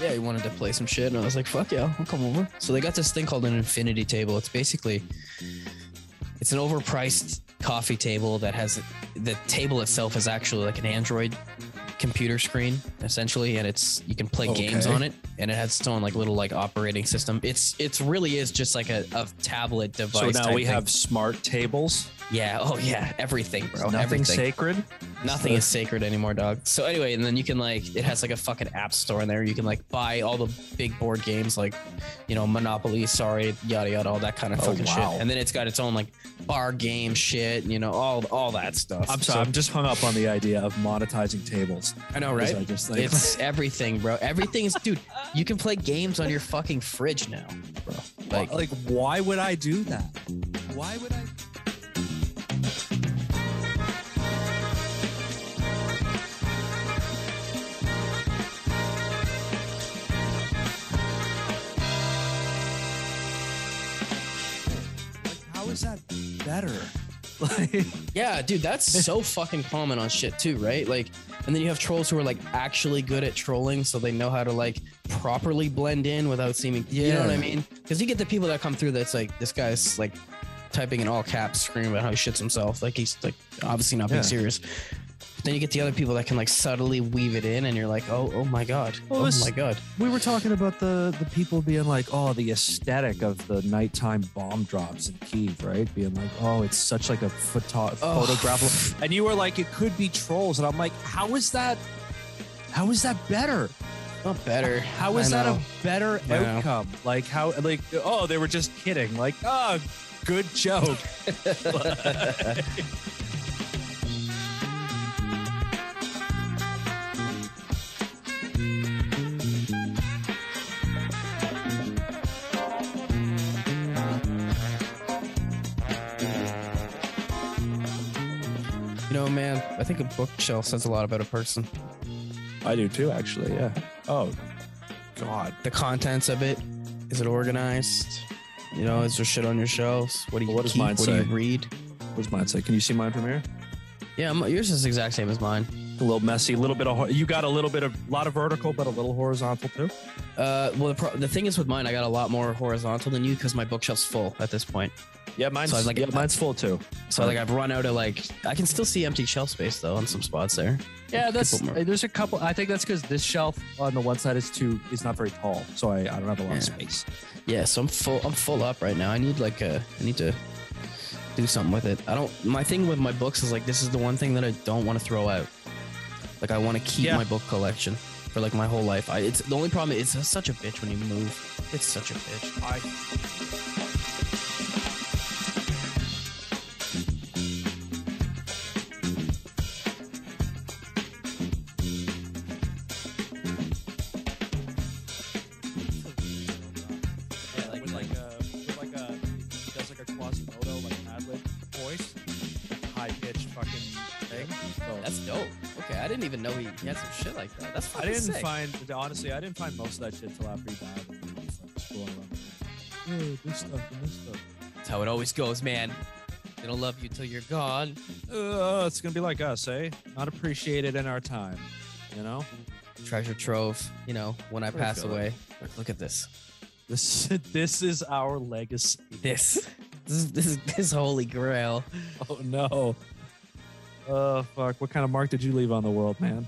yeah. He wanted to play some shit, and I was like, "Fuck yeah, I'll come over." So they got this thing called an infinity table. It's basically, it's an overpriced coffee table that has the table itself is actually like an Android computer screen essentially, and it's you can play games on it, and it has its own like little like operating system. It's it's really is just like a, a tablet device. So now we thing. have smart tables. yeah, oh yeah, everything, bro, Nothing everything. sacred. Nothing is sacred anymore, dog. So anyway, and then you can like it has like a fucking app store in there. You can like buy all the big board games like, you know, Monopoly, sorry, yada yada, all that kind of Oh, fucking wow. shit. And then it's got its own like bar game shit, you know, all all that stuff. I'm sorry. I'm just hung up on the idea of monetizing tables. I know, right? I just like, It's everything, bro. Everything is, dude. You can play games on your fucking fridge now, bro. Like, like, why would I do that? Why would I? Better? Like, Yeah, dude, that's so fucking common on shit too, right? Like, and then you have trolls who are like actually good at trolling, so they know how to like properly blend in without seeming. You know what I mean? Because you get the people that come through that's like, this guy's like typing in all caps, screaming about how he shits himself, like he's like obviously not being Yeah. serious. Then you get the other people that can like subtly weave it in, and you're like, oh, oh my god, Well, oh this- my god. we were talking about the the people being like, oh, the aesthetic of the nighttime bomb drops in Kiev, right? Being like, oh, it's such like a photo- photograph, and you were like, it could be trolls, and I'm like, how is that? How is that better? Not better. How is I that know. a better I know. outcome? Like how? Like oh, they were just kidding. Like oh, good joke. know, man, I think a bookshelf says a lot about a person. I do too, actually. Yeah. Oh, God. the contents of it is it organized you know is there shit on your shelves what do you What does keep? mine what do you say? read What's mine say? Can you see mine from here? yeah yours is the exact same as mine A little messy, a little bit of. You got a little bit of, a lot of vertical, but a little horizontal too. uh well the, pro- the thing is with mine i got a lot more horizontal than you because my bookshelf's full at this point Yeah, mine's So like yeah, mine's full too. so like i've run out of like i can still see empty shelf space though on some spots there Yeah, that's there's a couple. I think that's because this shelf on the one side is too is not very tall, so I, I don't have a lot of space. yeah so i'm full i'm full up right now i need like a i need to do something with it i don't my thing with my books is like this is the one thing that i don't want to throw out like i want to keep Yeah. my book collection for like my whole life. I it's the only problem it's such a bitch when you move. It's such a bitch. I didn't sick. find honestly I didn't find most of that shit till after he died. And he was, like, scrolling around. Hey, this stuff this stuff. that's how it always goes man they don't love you till you're gone Uh, it's gonna be like us, eh? Not appreciated in our time, you know. treasure trove you know when i I pass feel away look at this This this is our legacy. this this is this is this holy grail Oh no. Oh fuck! What kind of mark did you leave on the world, man?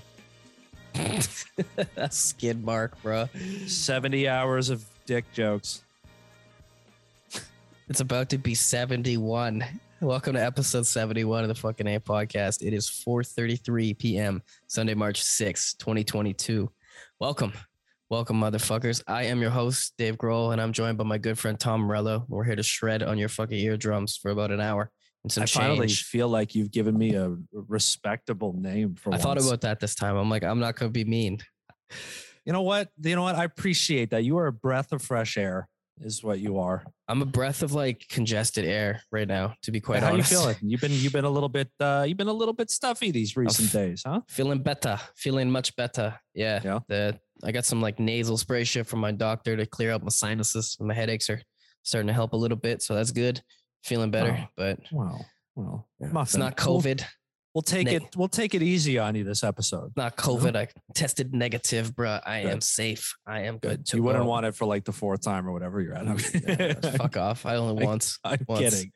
skid mark bro Seventy hours of dick jokes. It's about to be 71. Welcome to episode 71 of the fucking A podcast. It is 4:33 p.m. Sunday, March 6, 2022. Welcome. Welcome, motherfuckers. I am your host, Dave Grohl, and I'm joined by my good friend Tom Morello. We're here to shred on your fucking eardrums for about an hour and some I finally feel like you've given me a respectable name for I thought about that this time. I'm like, I'm not gonna be mean. You know what? You know what? I appreciate that. You are a breath of fresh air, is what you are. I'm a breath of like congested air right now, to be quite honest. How honest. you feeling? You've been you've been a little bit uh you've been a little bit stuffy these recent f- days, huh? feeling better feeling much better yeah, Yeah. the I got some like nasal spray shit from my doctor to clear up my sinuses. My headaches are starting to help a little bit, so that's good. Feeling better, Oh, but Wow. Well, it's Muffin, not we'll- COVID. We'll, take Neg- it. We'll take it easy on you this episode. Not COVID. I tested negative, bro. I am safe. I am good. Good. You wouldn't go. want it for like the fourth time or whatever you're at. Yeah, Fuck off. I only once. I'm once. kidding.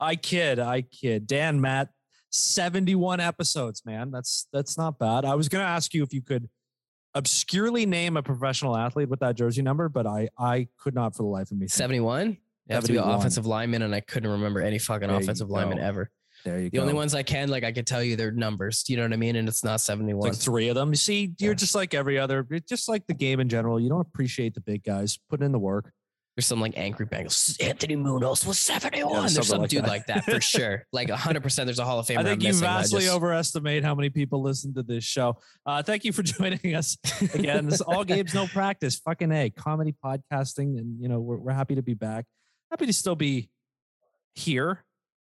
I kid. I kid. Dan, Matt, 71 episodes, man. That's that's not bad. I was gonna ask you if you could obscurely name a professional athlete with that jersey number, but I I could not for the life of me. 71? You have to be an 71. offensive lineman, and I couldn't remember any fucking There offensive lineman ever. There you go. The go. only ones I can, like, I could tell you their numbers. You know what I mean? And it's not It's 71. like three of them. You see, you're Yeah. just like every other, it's just like the game in general. You don't appreciate the big guys. putting in the work. There's some like angry Bengals. Anthony Munoz was 71. Yeah, there's some like dude that. like that for sure. Like 100%. There's a Hall of Fame. I think I'm you missing. Vastly just- overestimate how many people listen to this show. Uh, thank you for joining us again. This is all games, no practice. Fucking a comedy podcasting, and you know we're we're happy to be back. Happy to still be here.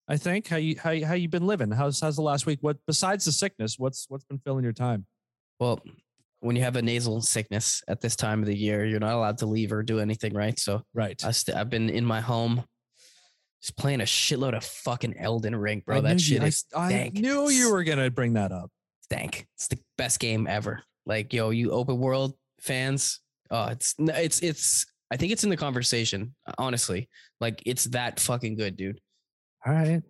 I think how you how you, how you been living? How's how's the last week? What besides the sickness? What's what's been filling your time? Well, when you have a nasal sickness at this time of the year, you're not allowed to leave or do anything, right? So Right. I st- I've been in my home just playing a shitload of fucking Elden Ring, bro. I that shit you, is I, I knew you were gonna bring that up. stank. It's the best game ever. Like, yo, you open world fans, oh, it's it's it's. I think it's in the conversation. Honestly, like it's that fucking good, dude. All right.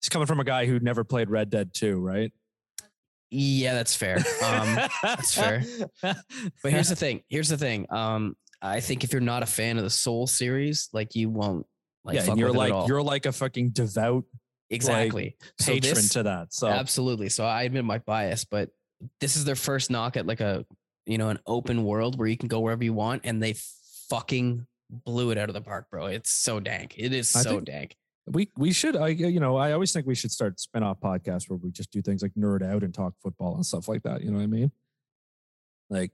It's coming from a guy who never played Red Dead 2, right? Yeah, that's fair. Um, that's fair. but here's the thing. Here's the thing. Um, I think if you're not a fan of the Soul series, like you won't like yeah, fuck and you're with it like at all. you're like a fucking devout exactly So patron this- to that. So Absolutely. So I admit my bias, but this is their first knock at like a you know an open world where you can go wherever you want, and they fucking blew it out of the park, bro. It's so dank. It is so dank. we we should I you know I always think we should start spin-off podcasts where we just do things like nerd out and talk football and stuff like that. You know what I mean? Like,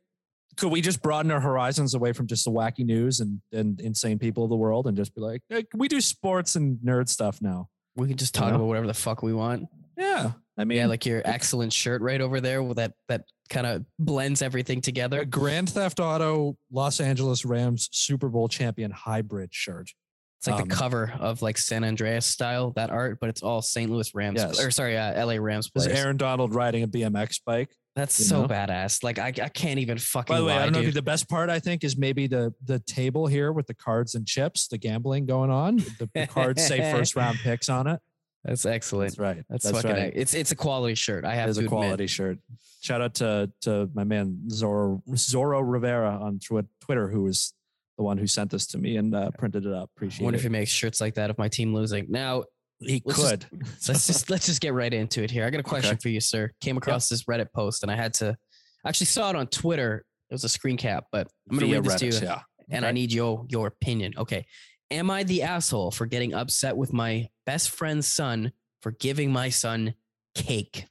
could we just broaden our horizons away from just the wacky news and and insane people of the world and just be like, hey, can we do sports and nerd stuff now? We can just You talk know? about whatever the fuck we want. Yeah, I mean, yeah, like your excellent shirt right over there with that that kind of blends everything together. a Grand Theft Auto Los Angeles Rams Super Bowl champion hybrid shirt. It's like Um, the cover of like San Andreas style that art, but it's all St. Louis Rams Yes. or sorry, uh, LA Rams Is. Aaron Donald riding a BMX bike? That's so know? badass. Like I, I can't even fucking. By the way, lie, I don't know if dude. you, the best part I think is maybe the the table here with the cards and chips, the gambling going on. The, the cards say first round picks on it. That's excellent. That's right. That's, That's, fucking. right. It's it's a quality shirt. I It have is to a admit. quality shirt. Shout out to to my man Zorro Zorro Rivera on Twitter, who was the one who sent this to me and uh, printed it up. Appreciate it. wonder it. if he makes shirts like that of my team losing. Now, he let's could. so let's just let's just get right into it here. I got a question Okay. for you, sir. Came across this Reddit post and I had to actually saw it on Twitter. It was a screen cap, but I'm gonna Via read this to you. Yeah. and I need your your opinion. Okay. Am I the asshole for getting upset with my best friend's son for giving my son cake?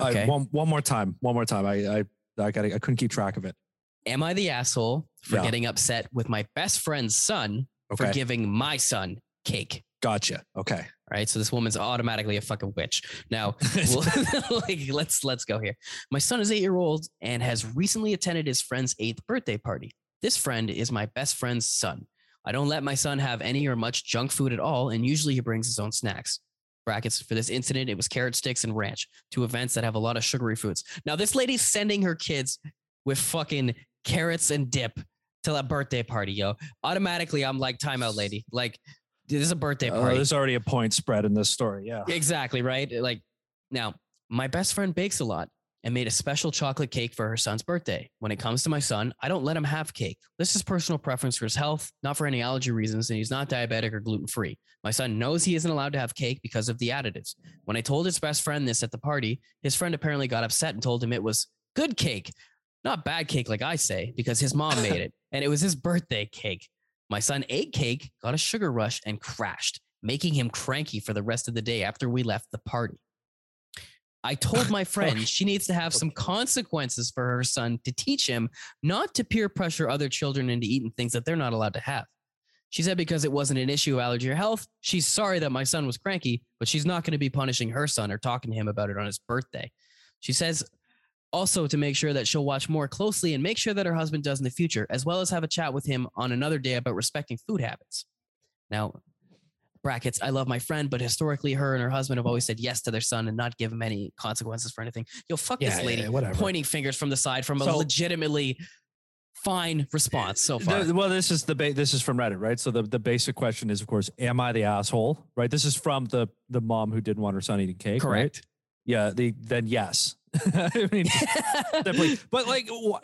Okay. one one more time. One more time. I I I got I couldn't keep track of it. Am I the asshole for Yeah. getting upset with my best friend's son for giving my son cake? Gotcha. Okay. Right. So this woman's automatically a fucking witch. Now, well, like let's let's go here. My son is eight year old and has recently attended his friend's eighth birthday party. This friend is my best friend's son. I don't let my son have any or much junk food at all, and usually he brings his own snacks. Brackets for this incident, it was carrot sticks and ranch, two events that have a lot of sugary foods. Now, this lady's sending her kids with fucking carrots and dip to a birthday party, yo. Automatically, I'm like, timeout, lady. Like, this is a birthday Uh, party. there's already a point spread in this story. Yeah. Exactly, right? Like now, my best friend bakes a lot and made a special chocolate cake for her son's birthday. When it comes to my son, I don't let him have cake. This is personal preference for his health, not for any allergy reasons, and he's not diabetic or gluten free. My son knows he isn't allowed to have cake because of the additives. When I told his best friend this at the party, his friend apparently got upset and told him it was good cake, not bad cake like I say, because his mom made it and it was his birthday cake. My son ate cake, got a sugar rush, and crashed, making him cranky for the rest of the day after we left the party. I told my friend she needs to have some consequences for her son to teach him not to peer pressure other children into eating things that they're not allowed to have. She said because it wasn't an issue of allergy or health, she's sorry that my son was cranky, but she's not going to be punishing her son or talking to him about it on his birthday. She says Also, to make sure that she'll watch more closely and make sure that her husband does in the future, as well as have a chat with him on another day about respecting food habits. Now, brackets, I love my friend, but historically, her and her husband have always said yes to their son and not give him any consequences for anything. Yo, fuck Yeah, this lady yeah, pointing fingers from the side from a So- legitimately fine response so far. The- well, this is the ba- this is from Reddit, right? So the, the basic question is, of course, am I the asshole? Right. This is from the the mom who didn't want her son eating cake. right? Correct. Yeah. The then yes. I mean, definitely. But like, wh-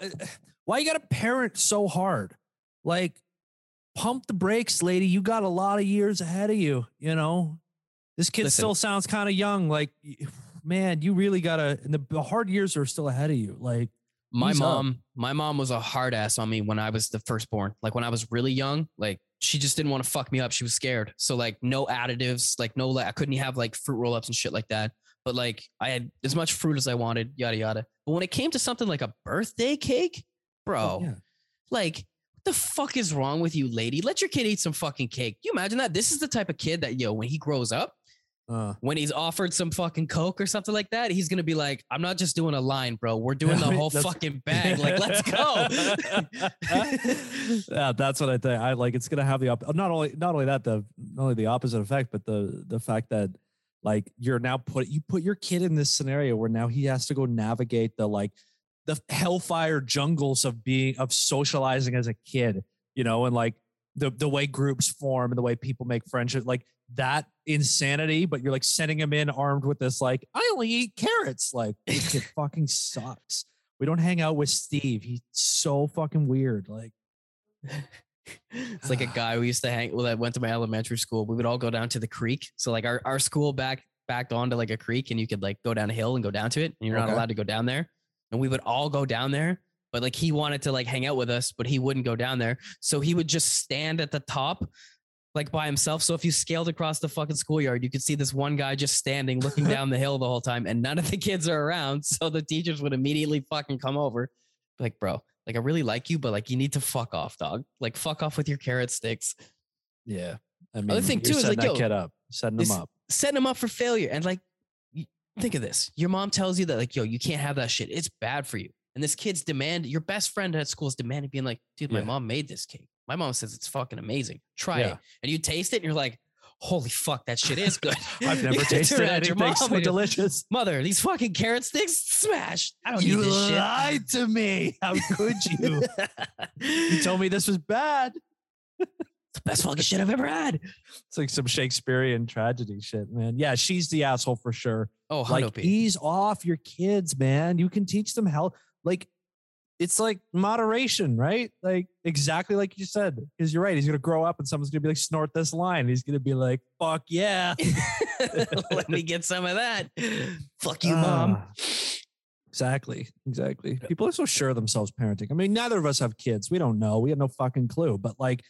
why you got to parent so hard? Like, pump the brakes, lady. You got a lot of years ahead of you. You know, this kid Listen. still sounds kind of young. Like, man, you really gotta. And the, hard years are still ahead of you. Like, my Ease up. mom my mom was a hard ass on me when i was the firstborn like when i was really young like she just didn't want to fuck me up she was scared so like no additives like no like i couldn't have like fruit roll-ups and shit like that but like i had as much fruit as i wanted yada yada but when it came to something like a birthday cake bro oh, yeah. like the fuck is wrong with you lady let your kid eat some fucking cake you imagine that this is the type of kid that yo when he grows up Uh, when he's offered some fucking coke or something like that, he's gonna be like, "I'm not just doing a line, bro. We're doing the whole fucking bag. Like, let's go." yeah, that's what I think. I like it's gonna have the op- not only not only that the not only the opposite effect, but the the fact that like you're now put you put your kid in this scenario where now he has to go navigate the like the hellfire jungles of being of socializing as a kid, you know, and like the the way groups form and the way people make friendships, like that insanity. But you're like sending him in armed with this like I only eat carrots. Like it fucking sucks. We don't hang out with Steve. He's so fucking weird. Like it's like a guy we used to hang well that went to my elementary school. We would all go down to the creek. So like our, our school back backed onto like a creek and you could like go down a hill and go down to it and you're not allowed to go down there. And we would all go down there. But like he wanted to like hang out with us, but he wouldn't go down there. So he would just stand at the top like by himself. So if you scaled across the fucking schoolyard, you could see this one guy just standing looking down the hill the whole time and none of the kids are around. So the teachers would immediately fucking come over. Like, bro, like I really like you, but like you need to fuck off, dog. Like fuck off with your carrot sticks. yeah. I mean, thing, you're too, is, like, yo, up, setting them up. Setting them up for failure. And like think of this. Your mom tells you that like, yo, you can't have that shit. It's bad for you. And this kid's demand, your best friend at school is demanding being like, dude, my Yeah. mom made this cake. My mom says it's fucking amazing. Try Yeah. it. And you taste it and you're like, holy fuck, that shit is good. I've never tasted it. anything mom so delicious. Mother, these fucking carrot sticks, smash. I don't You need this shit. lied to me. How could you? you told me this was bad. The best fucking shit I've ever had. It's like some Shakespearean tragedy shit, man. Yeah, she's the asshole for sure. Oh, Like, Hundo ease off your kids, man. You can teach them how, like, it's like moderation, right? Like, exactly like you said. Because you're right. He's going to grow up and someone's going to be like, snort this line. He's going to be like, fuck yeah. Let me get some of that. Fuck you, mom. Ah, Exactly. Exactly. People are so sure of themselves parenting. I mean, neither of us have kids. We don't know. We have no fucking clue. But like,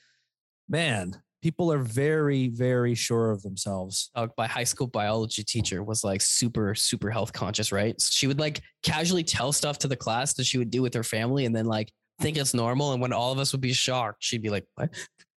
man, people are very, very sure of themselves. uh, my high school biology teacher was like super super health conscious right? So she would like casually tell stuff to the class that she would do with her family and then like think it's normal and when all of us would be shocked she'd be like what?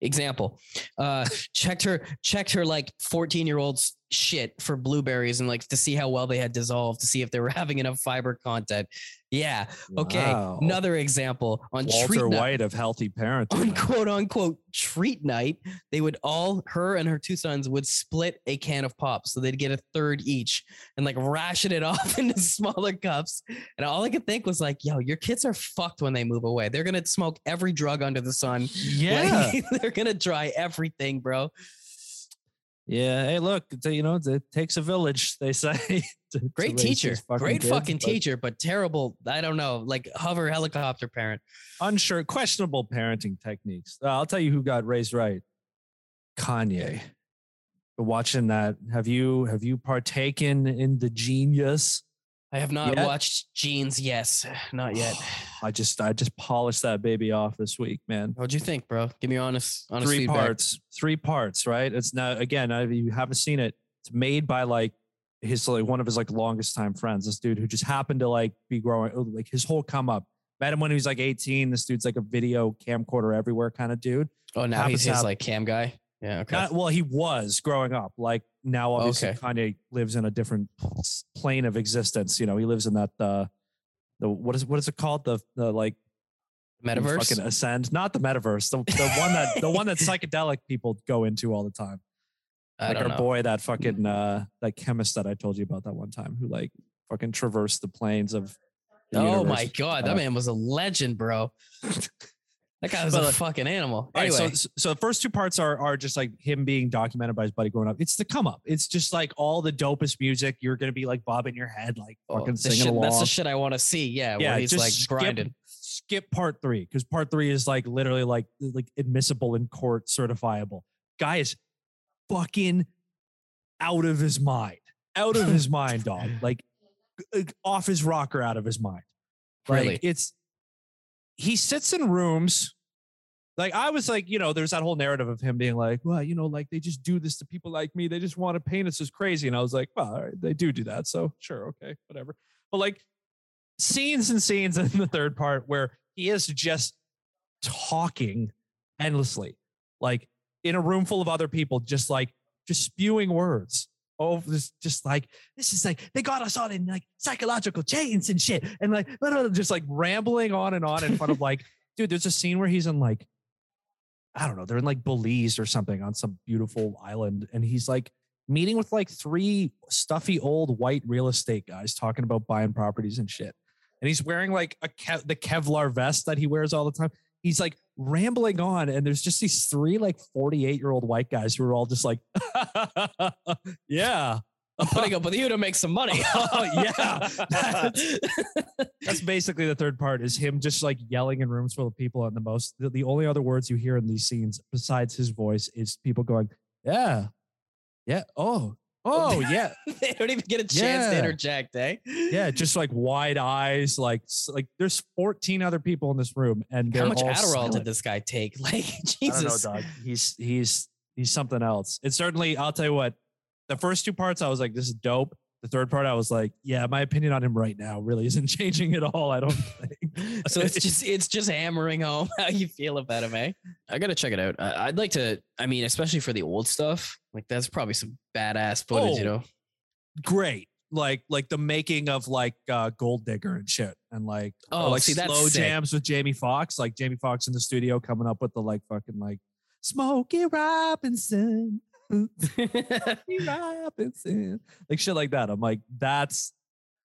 Example uh checked her checked her like 14 year old's shit for blueberries and like to see how well they had dissolved to see if they were having enough fiber content yeah okay Wow. another example on Walter night- White of healthy parenting. on quote unquote treat night, they would all, her and her two sons would split a can of pop. So they'd get a third each and like ration it off into smaller cups. And all I could think was like, yo, your kids are fucked when they move away. They're going to smoke every drug under the sun. Yeah. Like, they're going to try everything, bro. yeah. Hey, look, you know, it takes a village, they say. To- to Great raise teacher. these Great kids, fucking but teacher, but terrible. I don't know, like hover helicopter parent. Unsure, questionable parenting techniques. Uh, I'll tell you who got raised right. Kanye. But Watching that, have you have you partaken in the genius? I have not Yet? watched Jeans. Yes, not yet. I just I just polished that baby off this week, man. What'd you think, bro? Give me honest, honest three feedback. parts, three parts, right? It's now again, if you haven't seen it, it's made by like his like one of his like longest time friends. This dude who just happened to like be growing oh, like his whole come up. Met him when he was like 18. This dude's like a video camcorder everywhere kind of dude. Oh, now happens he's his like cam guy. Yeah. Okay. Not, well, he was growing up. Like now, obviously, Okay. Kanye lives in a different plane of existence. You know, he lives in that uh, the what is what is it called? The the like Metaverse. fucking ascend, not the metaverse, the, the one that the one that psychedelic people go into all the time. I like our know. boy, that fucking uh that chemist that I told you about that one time, who like fucking traversed the planes of. the Oh my universe. god, that Uh, man was a legend, bro. that guy was But, a fucking animal. All right, Anyway, so so the first two parts are are just like him being documented by his buddy growing up. It's the come up. It's just like all the dopest music. You're gonna be like bobbing your head, like oh, fucking singing shit- along. that's the shit I want to see. Yeah, yeah, where he's like skip, grinding. skip part three because part three is like literally like like admissible in court, certifiable. Guy is fucking out of his mind, out of his mind, dog. Like off his rocker, out of his mind. Right. Like Really? it's he sits in rooms. Like I was like, you know, there's that whole narrative of him being like, well, you know, like they just do this to people like me. They just want to paint us as crazy. And I was like, well, all right, they do do that. So sure, okay, whatever. But like scenes and scenes in the third part where he is just talking endlessly, like in a room full of other people, just like just spewing words. Oh, this just like this is like they got us all in like psychological chains and shit, and like just like rambling on and on in front of like, dude. There's a scene where he's in like, I don't know, they're in like Belize or something on some beautiful island, and he's like meeting with like three stuffy old white real estate guys talking about buying properties and shit. And he's wearing like a Kev- the Kevlar vest that he wears all the time. He's like rambling on, and there's just these three like 48 year old white guys who are all just like, yeah, I'm putting up with you to make some money. Oh, yeah. That's- That's basically the third part is him just like yelling in rooms full of people. And the most, the, the only other words you hear in these scenes besides his voice is people going, yeah, yeah, oh, oh, yeah, they don't even get a chance to interject, eh? yeah, just like wide eyes. Like, like there's 14 other people in this room. And How much all Adderall silent. did this guy take? Like, I don't know, Jesus. He's, he's, he's something else. It's certainly, I'll tell you what, the first two parts, I was like, this is dope. The third part, I was like, yeah, my opinion on him right now really isn't changing at all. I don't think. so it's just it's just hammering home how you feel about him, eh? I gotta check it out. I, I'd like to. I mean, especially for the old stuff, like that's probably some badass footage, you Oh. know. great. Like like the making of like uh Gold Digger and shit. And like Oh, like see, slow jams with Jamie Foxx, like Jamie Foxx in the studio coming up with the like fucking like Smokey Robinson. Smokey Robinson. Like shit like that. I'm like, that's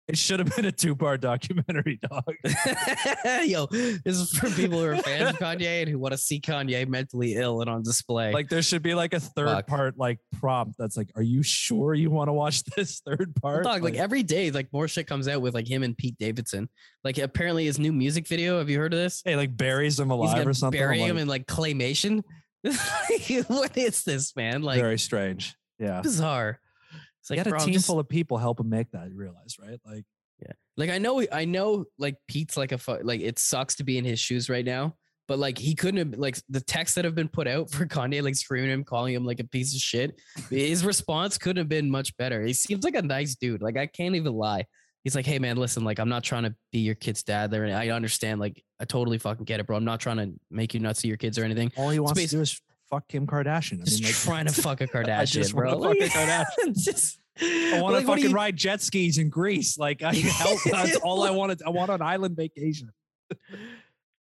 it should have been a two-part documentary, dog. Yo, this is for people who are fans of Kanye and who want to see Kanye mentally ill and on display. Like there should be like a third Fuck. part like prompt that's like, are you sure you want to watch this third Well, part? dog, like every day, like more shit comes out with like him and Pete Davidson. Like apparently his new music video. Have you heard of this? hey, like buries him alive or something. Bury him like, in like claymation. what is this, man? Like very strange. Yeah. bizarre. It's Like, had bro, a team just- full of people help him make that. You realize, right? Like, yeah. Like I know, I know, like Pete's like a fu- like it sucks to be in his shoes right now. But like he couldn't have like the texts that have been put out for Kanye, like screaming him, calling him like a piece of shit. His response couldn't have been much better. He seems like a nice dude. Like I can't even lie. He's like, hey man, listen, like I'm not trying to be your kid's dad. There, and I understand. Like I totally fucking get it, bro. I'm not trying to make you not see your kids or anything. all he wants to do is fuck Kim Kardashian. I Just mean, like, trying to fuck a Kardashian, I just bro. fuck a Kardashian. just, I want like, to fucking you- ride jet skis in Greece. Like, I help. That's all I wanted. I want an island vacation.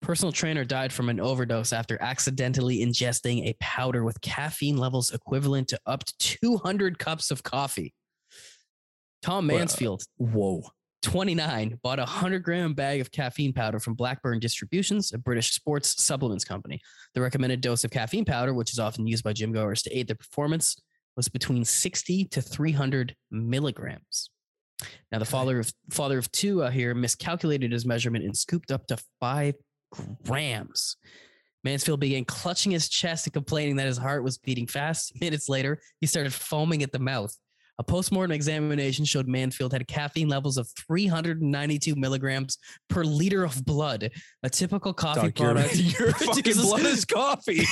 Personal trainer died from an overdose after accidentally ingesting a powder with caffeine levels equivalent to up to 200 cups of coffee. Tom Mansfield, Whoa. 29, bought a 100 gram bag of caffeine powder from Blackburn Distributions, a British sports supplements company. The recommended dose of caffeine powder, which is often used by gym goers to aid their performance, was between 60 to 300 milligrams. Now, the father of father of two uh, here miscalculated his measurement and scooped up to five grams. Mansfield began clutching his chest and complaining that his heart was beating fast. Minutes later, he started foaming at the mouth. A postmortem examination showed Mansfield had caffeine levels of 392 milligrams per liter of blood. A typical coffee your, product. your fucking produces- blood is coffee.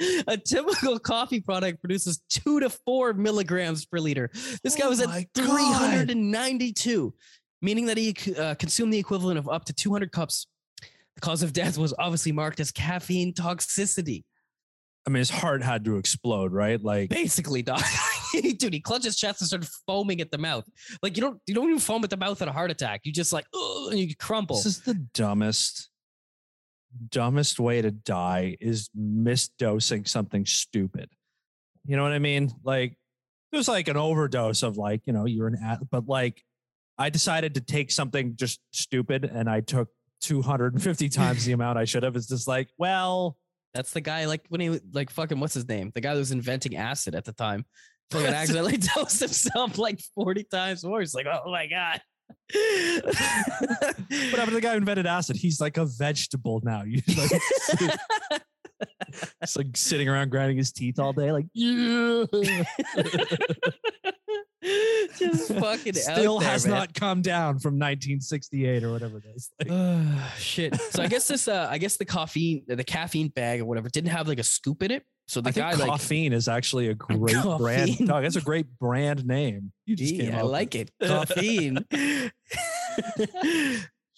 a typical coffee product produces two to four milligrams per liter. This guy Oh was at my God. 392, meaning that he uh, consumed the equivalent of up to 200 cups. The cause of death was obviously marked as caffeine toxicity. I mean, his heart had to explode, right? Like, Basically, doc. dude, he clenched his chest and started foaming at the mouth. Like you don't you don't even foam at the mouth at a heart attack. You just like oh, and you crumple. This is the dumbest, dumbest way to die is misdosing something stupid. You know what I mean? Like there's like an overdose of like, you know, you're an at, but like I decided to take something just stupid and I took 250 times the amount I should have. It's just like, well, That's the guy like when he like fucking what's his name? The guy that was inventing acid at the time. Fucking accidentally dosed himself like 40 times more. He's like, oh my god. what happened to the guy who invented acid? He's like a vegetable now. You like, it's like sitting around grinding his teeth all day, like yeah. Just fucking Still there, has man. not come down from 1968 or whatever it is. Like, Uh, shit. So I guess this, uh, I guess the caffeine, the caffeine bag or whatever, didn't have like a scoop in it. So the I guy like, caffeine is actually a great brand. Caffeine. Dog, that's a great brand name. You just I up like it. Caffeine.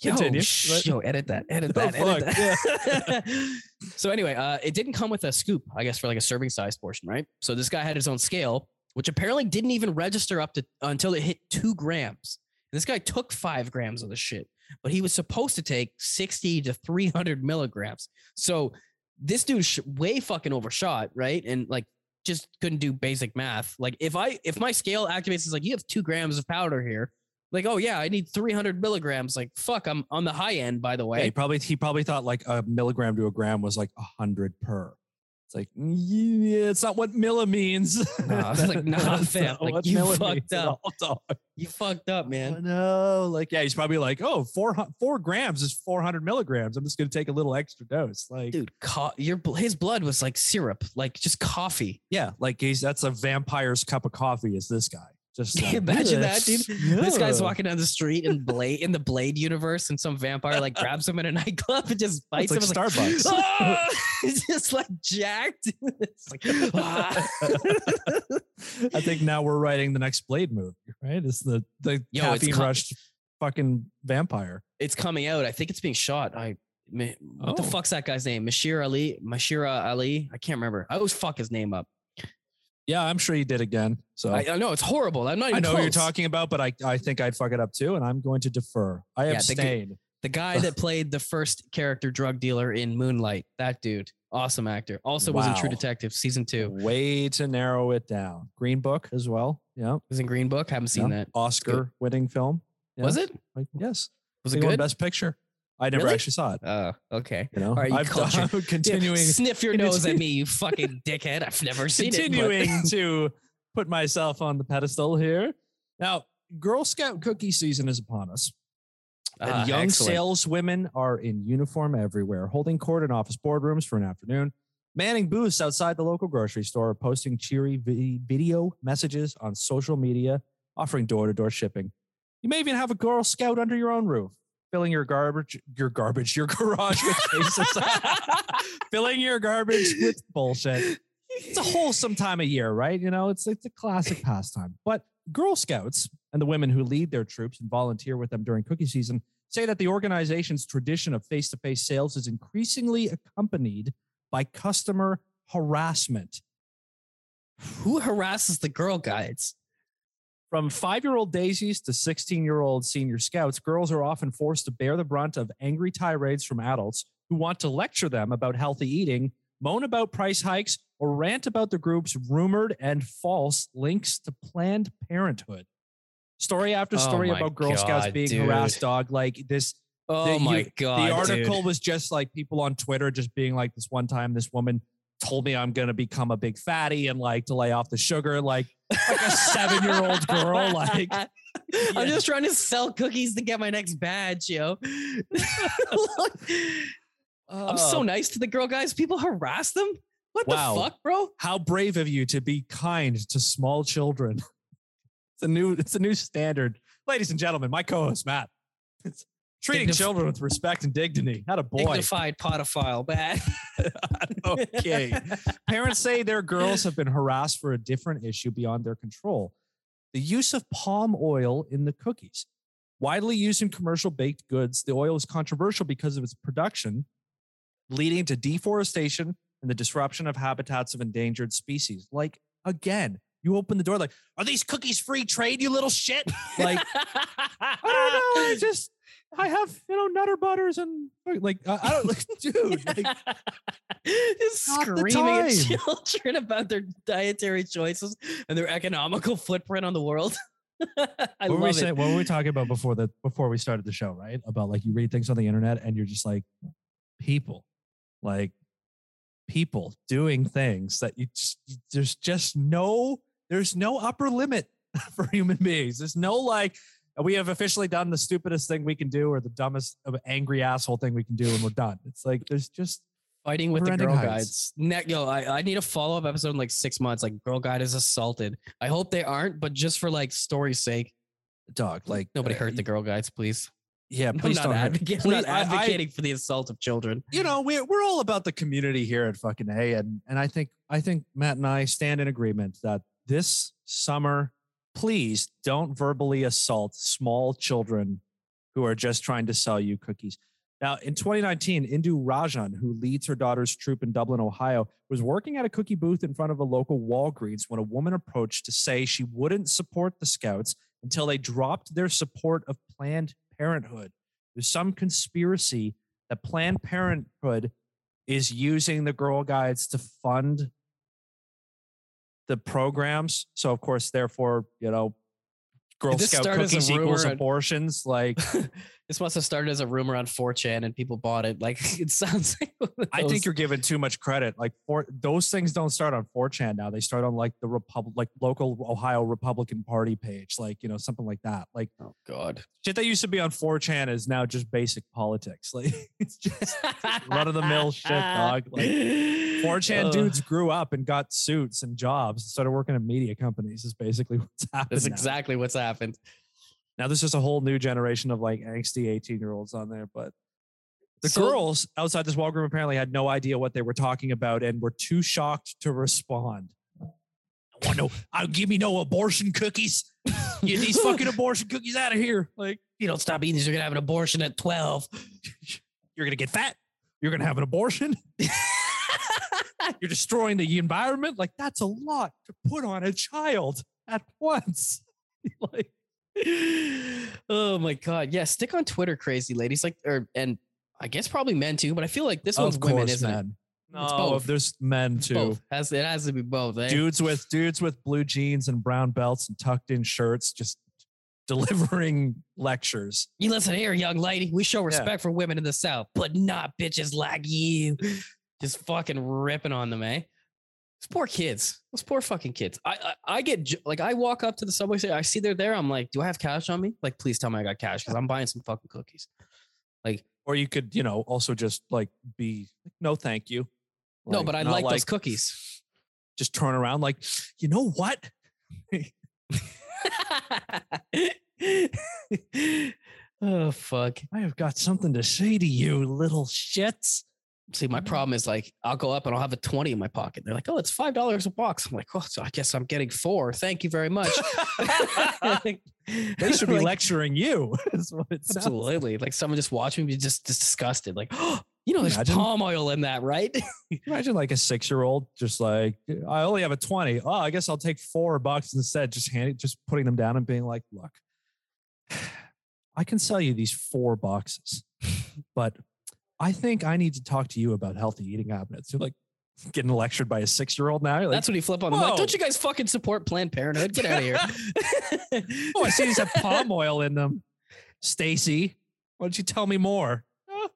yo, Continue. sh- yo, edit that. Edit Oh, that. edit fuck, that. so anyway, uh, it didn't come with a scoop, I guess, for like a serving size portion, right? So this guy had his own scale, which apparently didn't even register up to until it hit two grams. And this guy took five grams of the shit, but he was supposed to take 60 to 300 milligrams. So this dude sh- way fucking overshot, right? And like just couldn't do basic math. Like if I if my scale activates, it's like you have two grams of powder here. Like, oh yeah, I need 300 milligrams. Like, fuck, I'm on the high end, by the Yeah, way. he probably he probably thought like a milligram to a gram was like a hundred per. It's like yeah, it's not what milli means. Nah, it's like, nah, fam, like, you milli fucked up. all. You fucked up, man. no, like yeah, he's probably like, oh, four four grams is four hundred milligrams. I'm just gonna take a little extra dose. Like, Dude, co- your his blood was like syrup, like just coffee. yeah, like he's that's a vampire's cup of coffee. Is this guy? Just like, Imagine that, dude. This guy's walking down the street in Blade in the Blade universe, and some vampire like grabs him in a nightclub and just bites It's him. like It's Starbucks. "Ah!" He's just like jacked. It's like, "Ah." I think now we're writing the next Blade movie, right? It's the the Yo, it's caffeine co- rushed fucking vampire. it's coming out. I think it's being shot. I what the Oh. fuck's that guy's name? Mashir Ali, Mashira Ali. I can't remember. I always fuck his name up. Yeah, I'm sure you did again. So I, I know it's horrible. I'm not I know what you're talking about, but I, I think I'd fuck it up too, and I'm going to defer. I Yeah, the abstain. The guy that played the first character drug dealer in Moonlight. That dude, awesome actor. Also was in True Detective season two. Way to narrow it down. Green Book as well. Yeah. Was in Green Book. Haven't seen yeah. that. Oscar winning film. Yeah. Was it? Like, yes. Was it good? Best Picture. I never Really? actually saw it. Oh, okay. You know, right, you I've cultured. done, Yeah, continuing sniff your nose at me, you fucking dickhead. I've never seen continuing it. Continuing to put myself on the pedestal here. Now, Girl Scout cookie season is upon us. and Ah, young excellent. saleswomen are in uniform everywhere, holding court in office boardrooms for an afternoon, manning booths outside the local grocery store, posting cheery video messages on social media, offering door-to-door shipping. You may even have a Girl Scout under your own roof, filling your garbage, your garbage, your garage with cases, filling your garbage with bullshit. It's a wholesome time of year, right? You know, it's it's a classic pastime. But Girl Scouts and the women who lead their troops and volunteer with them during cookie season say that the organization's tradition of face to face sales is increasingly accompanied by customer harassment. Who harasses the Girl Guides? From five year old daisies to 16 year old senior scouts, girls are often forced to bear the brunt of angry tirades from adults who want to lecture them about healthy eating, moan about price hikes, or rant about the group's rumored and false links to Planned Parenthood. Story after Oh story my about Girl Scouts being dude. harassed, dog. Like this, Oh The- my you- god! the article dude. was just like people on Twitter just being like, this one time, this woman told me I'm going to become a big fatty and like to lay off the sugar. Like, like a seven year old girl. Like, I'm just trying to sell cookies to get my next badge, yo. I'm so Oh. nice to the girl guys. People harass them. What Wow. the fuck, bro? how brave of you to be kind to small children. It's a new, it's a new standard. Ladies and gentlemen, my co-host Matt. Treating Dignif- children with respect and dignity. Not a boy. Dignified podophile, bad. okay. Parents say their girls have been harassed for a different issue beyond their control. The use of palm oil in the cookies. Widely used in commercial baked goods, the oil is controversial because of its production, leading to deforestation and the disruption of habitats of endangered species. Like, again, you open the door like, are these cookies free trade, you little shit? Like, I don't know. I just I have you know nutter butters and oh, like I, I don't like, dude. Like, just screaming at time. children about their dietary choices and their economical footprint on the world. I what were we love saying? it. What were we talking about before the before we started the show? Right about like you read things on the internet and you're just like people, like people doing things that you just you- there's just no there's no upper limit for human beings. There's no like we have officially done the stupidest thing we can do or the dumbest of angry asshole thing we can do and we're done. It's like there's just Fighting with the girl heights. guides. Ne- yo, I, I need a follow up episode in like six months. Like, girl guide is assaulted. I hope they aren't, but just for like story's sake, dog like nobody uh, hurt the girl guides, please. Yeah, I'm please not, don't. advocate, I'm not please- I- I- for the assault of children. you know, we're we're all about the community here at fucking A, and and I think I think Matt and I stand in agreement that this summer, please don't verbally assault small children who are just trying to sell you cookies. Now, in 2019, Indu Rajan, who leads her daughter's troop in Dublin, Ohio, was working at a cookie booth in front of a local Walgreens when a woman approached to say she wouldn't support the Scouts until they dropped their support of Planned Parenthood. There's some conspiracy that Planned Parenthood is using the Girl Guides to fund the programs. So, of course, therefore, you know, Girl Scout start as a cookies equals rumor? abortions. Like, this must have started as a rumor on 4chan and people bought it. Like, it sounds like I think you're giving too much credit. Like, for those things don't start on 4chan now. They start on like the Republic, like local Ohio Republican Party page, like you know something like that. Like Oh, God. shit that used to be on 4chan is now just basic politics. Like it's just run-of-the-mill shit, dog. Like, 4chan Uh, dudes grew up and got suits and jobs, and started working at media companies. Is basically what's happened. That's now. exactly what's happened. Now there's just a whole new generation of like angsty 18 year olds on there, but the So- girls outside this wall room apparently had no idea what they were talking about and were too shocked to respond. I want no, I'll give me no abortion cookies. Get these fucking abortion cookies out of here. Like you don't stop eating these, you're gonna have an abortion at 12. you're gonna get fat. You're gonna have an abortion. You're destroying the environment. Like that's a lot to put on a child at once. like oh my god. Yeah, stick on Twitter, crazy ladies. Like or and I guess probably men too, but I feel like this one's of women, isn't it? No, It's both. there's men too. both. Has it has to be both, eh? dudes with dudes with blue jeans and brown belts and tucked in shirts just delivering lectures. You listen here, young lady. We show respect for women in the South, but not bitches like you. Just fucking ripping on them, eh? Those poor kids. Those poor fucking kids. I I, I get like I walk up to the subway station. I see they're there. I'm like, do I have cash on me? Like, please tell me I got cash because I'm buying some fucking cookies. Like, Or you could, you know, also just like be no thank you. no, but I not like, those cookies. just turn around like, you know what? oh fuck. I have got something to say to you, little shits. See, my mm-hmm. problem is like I'll go up and I'll have a 20 in my pocket. They're like, oh, it's five dollars a box. I'm like, oh, so I guess I'm getting four. Thank you very much. They should be Like, lecturing you. is what it. Absolutely. Like someone just watching me just, just disgusted. Like, oh, you know, there's Imagine. palm oil in that, right? Imagine like a six year old just like, I only have a 20. Oh, I guess I'll take four bucks instead. Just handing, just putting them down and being like, look, I can sell you these four boxes, but I think I need to talk to you about healthy eating habits. You're like getting lectured by a six year old now. Like, That's when you flip on them. Like, don't you guys fucking support Planned Parenthood? Get out of here. oh, I see these have palm oil in them. Stacy, why don't you tell me more? "Oh,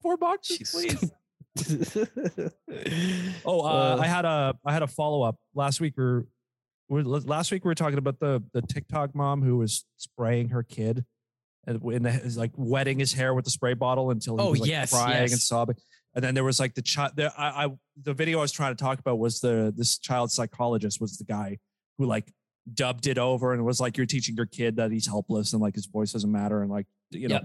four boxes, please. Oh, uh, Uh, I had a I had a follow up last week. We were- last week we were talking about the the TikTok mom who was spraying her kid and like wetting his hair with the spray bottle until he Oh, was like yes, crying and sobbing. And then there was like the child. The, I, I the video I was trying to talk about was the this child psychologist was the guy who like dubbed it over and was like you're teaching your kid that he's helpless and like his voice doesn't matter and like you know. Yep.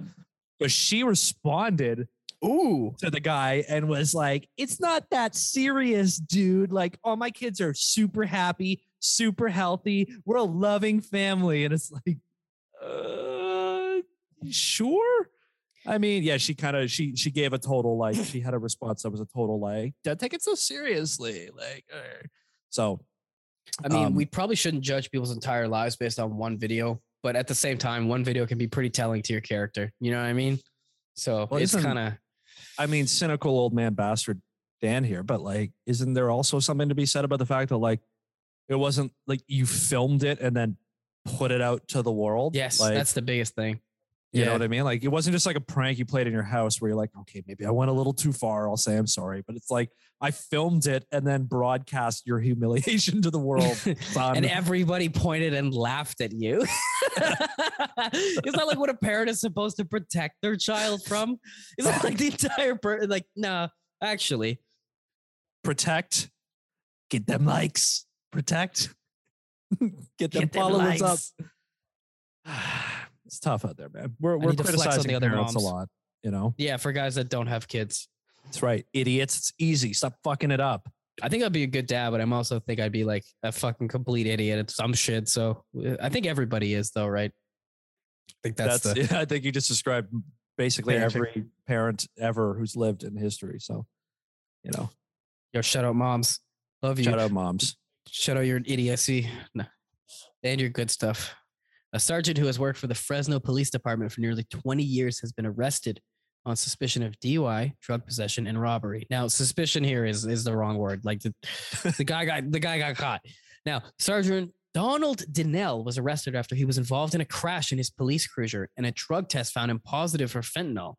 But she responded Ooh. to the guy and was like, "It's not that serious, dude. Like, all my kids are super happy, super healthy. We're a loving family." And it's like, uh, sure. I mean, yeah, she kind of she she gave a total like she had a response that was a total like, "Don't take it so seriously." Like, uh. so I mean, Um, we probably shouldn't judge people's entire lives based on one video, but at the same time, one video can be pretty telling to your character. You know what I mean? So Well, it's kind of I mean, cynical old man bastard Dan here, but like, isn't there also something to be said about the fact that like it wasn't like you filmed it and then put it out to the world? yes, like, that's the biggest thing. You know what I mean. Like it wasn't just like a prank you played in your house where you're like, okay, maybe I went a little too far. I'll say I'm sorry, but it's like I filmed it and then broadcast your humiliation to the world. and everybody pointed and laughed at you. Is that like what a parent is supposed to protect their child from? Is that like the entire per- like nah, actually. protect, get them likes, protect, get them Get them followers up. it's tough out there, man. We're we're need to flex on criticizing the other parents a lot. You know, Yeah, for guys that don't have kids. that's right, idiots. It's easy. Stop fucking it up. I think I'd be a good dad, but I'm also think I'd be like a fucking complete idiot at some shit. So uh, I think everybody is though, right? I think that's, That's, the yeah, I think you just described basically Parenting. every parent ever who's lived in history. So, you know, yo shout out moms. Love you. shout out moms. Shout out your idiocy no. and your good stuff. A sergeant who has worked for the Fresno Police Department for nearly 20 years has been arrested on suspicion of DUI, drug possession, and robbery. Now, suspicion here is is the wrong word. Like the, the guy got the guy got caught. Now, Sergeant Donald Dinnell was arrested after he was involved in a crash in his police cruiser, and a drug test found him positive for fentanyl.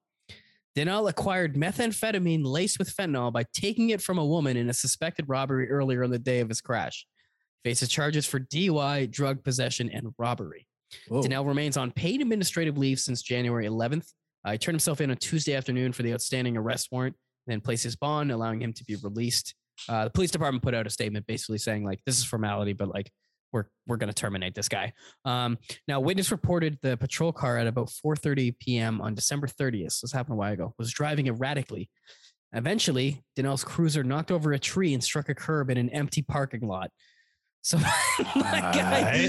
Dinnell acquired methamphetamine laced with fentanyl by taking it from a woman in a suspected robbery earlier on the day of his crash. Faces charges for DUI, drug possession, and robbery. Whoa. Danell remains on paid administrative leave since January 11th. Uh, he turned himself in on Tuesday afternoon for the outstanding arrest warrant, and then placed his bond, allowing him to be released. Uh, the police department put out a statement basically saying like this is formality, but like we're we're going to terminate this guy. Um, now, witness reported the patrol car at about 4:30 p.m. on December 30th. This happened a while ago. Was driving erratically. Eventually, Danelle's cruiser knocked over a tree and struck a curb in an empty parking lot. So, my guy,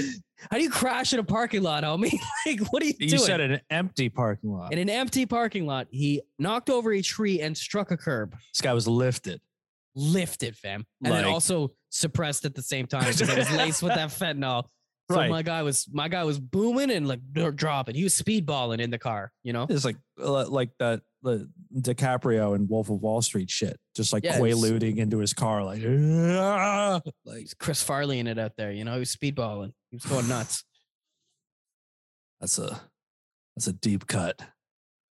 how do you crash in a parking lot, homie? like, what are you, You doing? said an empty parking lot. in an empty parking lot, he knocked over a tree and struck a curb. This guy was lifted. Lifted, fam, and then also suppressed at the same time because it was laced with that fentanyl. So Right. my guy was my guy was booming and like dropping. He was speedballing in the car, you know. It's like uh, like that the DiCaprio and Wolf of Wall Street shit, just like Yeah, quaaluding into his car, like "Ah!" like Chris Farley in it out there, you know. He was speedballing. He was going nuts. that's a that's a deep cut.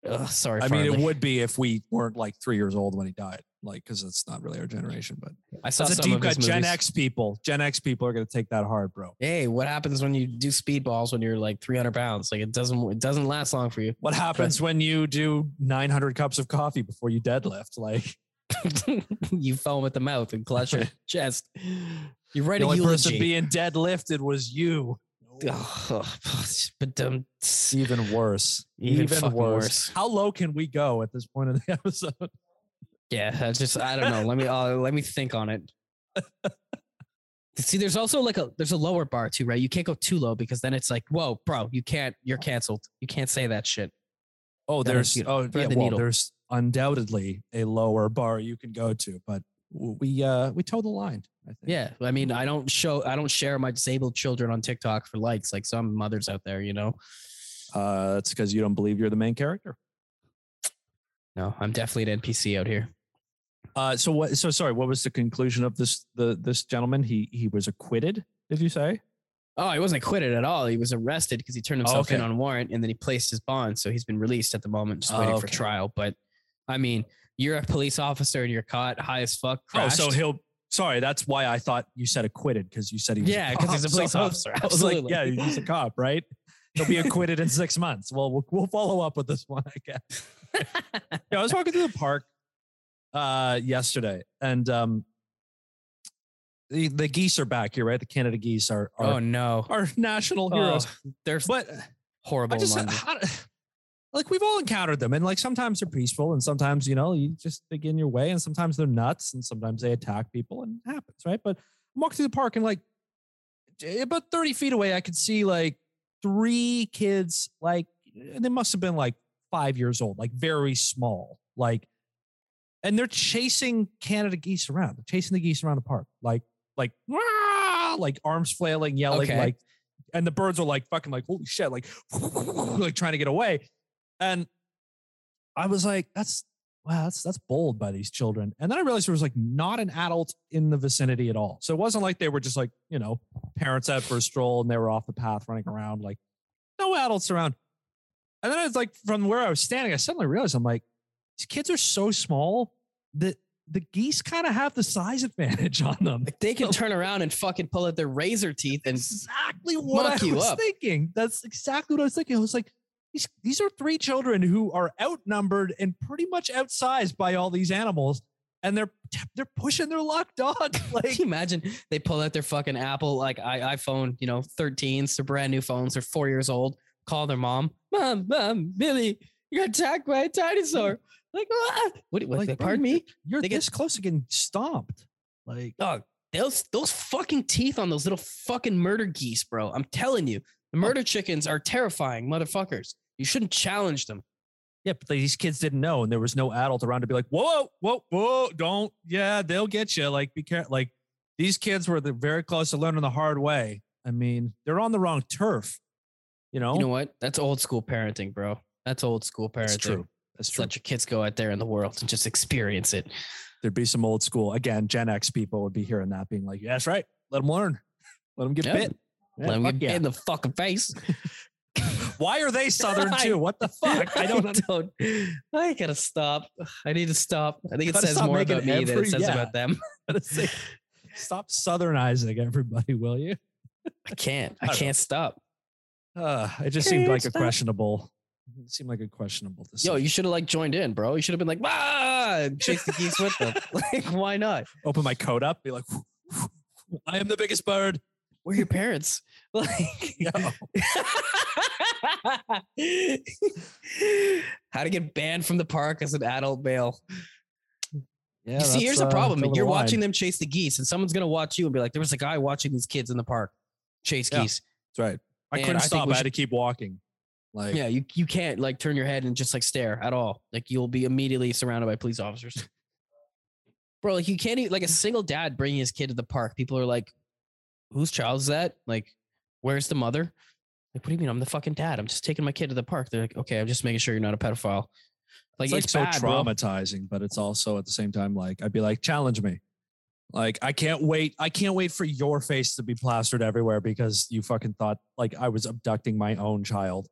Ugh, sorry, I mean, Farley. it would be if we weren't like three years old when he died, like because it's not really our generation. But I saw some deep of his. Gen movies. X people, Gen X people are gonna take that hard, bro. Hey, what happens when you do speedballs when you're like 300 pounds? Like it doesn't it doesn't last long for you. What happens when you do 900 cups of coffee before you deadlift? Like you foam at the mouth and clutch your chest. You write the a only person being deadlifted was you. Um, Even worse. Even Even, worse. worse. How low can we go at this point in the episode? yeah, I just I don't know. Let me uh, let me think on it. See, there's also like a there's a lower bar too, right? You can't go too low because then it's like, whoa, bro, you can't you're canceled. You can't say that shit. Oh, there's you know, oh yeah, the well, there's undoubtedly a lower bar you can go to, but we uh we toe the line. I think. Yeah, I mean, I don't show I don't share my disabled children on TikTok for likes like some mothers out there, you know. Uh, that's because you don't believe you're the main character. No, I'm definitely an NPC out here. Uh, so what? So sorry. What was the conclusion of this? The this gentleman. He he was acquitted. Did you say? Oh, he wasn't acquitted at all. He was arrested because he turned himself in on warrant and then he placed his bond. So he's been released at the moment, just Oh, waiting for trial. But I mean, you're a police officer and you're caught high as fuck. Oh, so he'll. Sorry, that's why I thought you said acquitted because you said he was. Yeah, 'cause he's a police I was- officer, I was like, yeah, he's a cop, right? He'll be acquitted in six months. Well, we'll we'll follow up with this one, I guess. yeah, I was walking through the park uh yesterday, and um, the the geese are back here, right? The Canada geese are are, oh no, our national Oh, heroes. they're But horrible. I just how, like we've all encountered them, and like sometimes they're peaceful, and sometimes you know you just they get in your way, and sometimes they're nuts, and sometimes they attack people, and it happens, right? But I'm walking through the park, and like about 30 feet away, I could see like three kids, like and they must have been like five years old, like very small, like, and they're chasing Canada geese around. They're chasing the geese around the park, like like "Wah!" ah, like arms flailing, yelling, Okay. like, and the birds are like fucking like holy shit, like like trying to get away. And I was like, that's wow, that's that's bold by these children. And then I realized there was like not an adult in the vicinity at all. So it wasn't like they were just like, you know, parents out for a stroll and they were off the path running around, like no adults around. And then it's like from where I was standing, I suddenly realized I'm like, these kids are so small that the geese kind of have the size advantage on them. Like they can turn around and fucking pull out their razor teeth and exactly what I you was up. thinking. That's exactly what I was thinking. I was like, these these are three children who are outnumbered and pretty much outsized by all these animals, and they're they're pushing their luck, dog. Can Like, you imagine they pull out their fucking Apple like i iPhone, you know, 13s, they're brand new phones, they're four years old, call their mom, Mom, Mom, Billy, you got attacked by a dinosaur. Like, ah! what, what Like, pardon me? you're They get- this close to getting stomped. Like, Dog, those those fucking teeth on those little fucking murder geese, bro. I'm telling you, the murder chickens are terrifying motherfuckers. You shouldn't challenge them. yeah, but these kids didn't know, and there was no adult around to be like, whoa, whoa, whoa, don't, yeah, they'll get you. Like, be careful. Like, these kids were the, very close to learning the hard way. I mean, they're on the wrong turf. You know, You know what? That's old school parenting, bro. That's old school parenting. that's true. That's true. let your kids go out there in the world and just experience it. there'd be some old school again gen x people would be hearing that being like yeah, that's right let them learn let them get Yeah. bit Yeah, Let them get yeah. in the fucking face. why are they southern too what the fuck i don't know don't. I gotta stop. I need to stop. I think it says more about me than it says yeah. about them. stop southernizing everybody will you I can't. I I can't stop. uh, it just seemed Can't like a questionable it seemed like a questionable Yo, you should have like joined in, bro. You should have been like, ah, chase the geese with them. like, why not? open my coat up be like i am the biggest bird Where are your parents? Like, how to get banned from the park as an adult male. yeah you see, here's the uh, problem. You're watching them chase the geese, and someone's gonna watch you and be like, there was a guy watching these kids in the park chase Yeah. geese. that's right i And couldn't I stop i had should- to keep walking like Yeah, you, you can't like turn your head and just like stare at all. Like you'll be immediately surrounded by police officers. Bro, like you can't even like a single dad bringing his kid to the park. People are like, whose child is that? Like, where's the mother? Like, what do you mean? I'm the fucking dad. I'm just taking my kid to the park. They're like, okay, I'm just making sure you're not a pedophile. Like, it's like it's so bad, bro. traumatizing, but it's also at the same time like I'd be like, challenge me. Like I can't wait. I can't wait for your face to be plastered everywhere because you fucking thought like I was abducting my own child.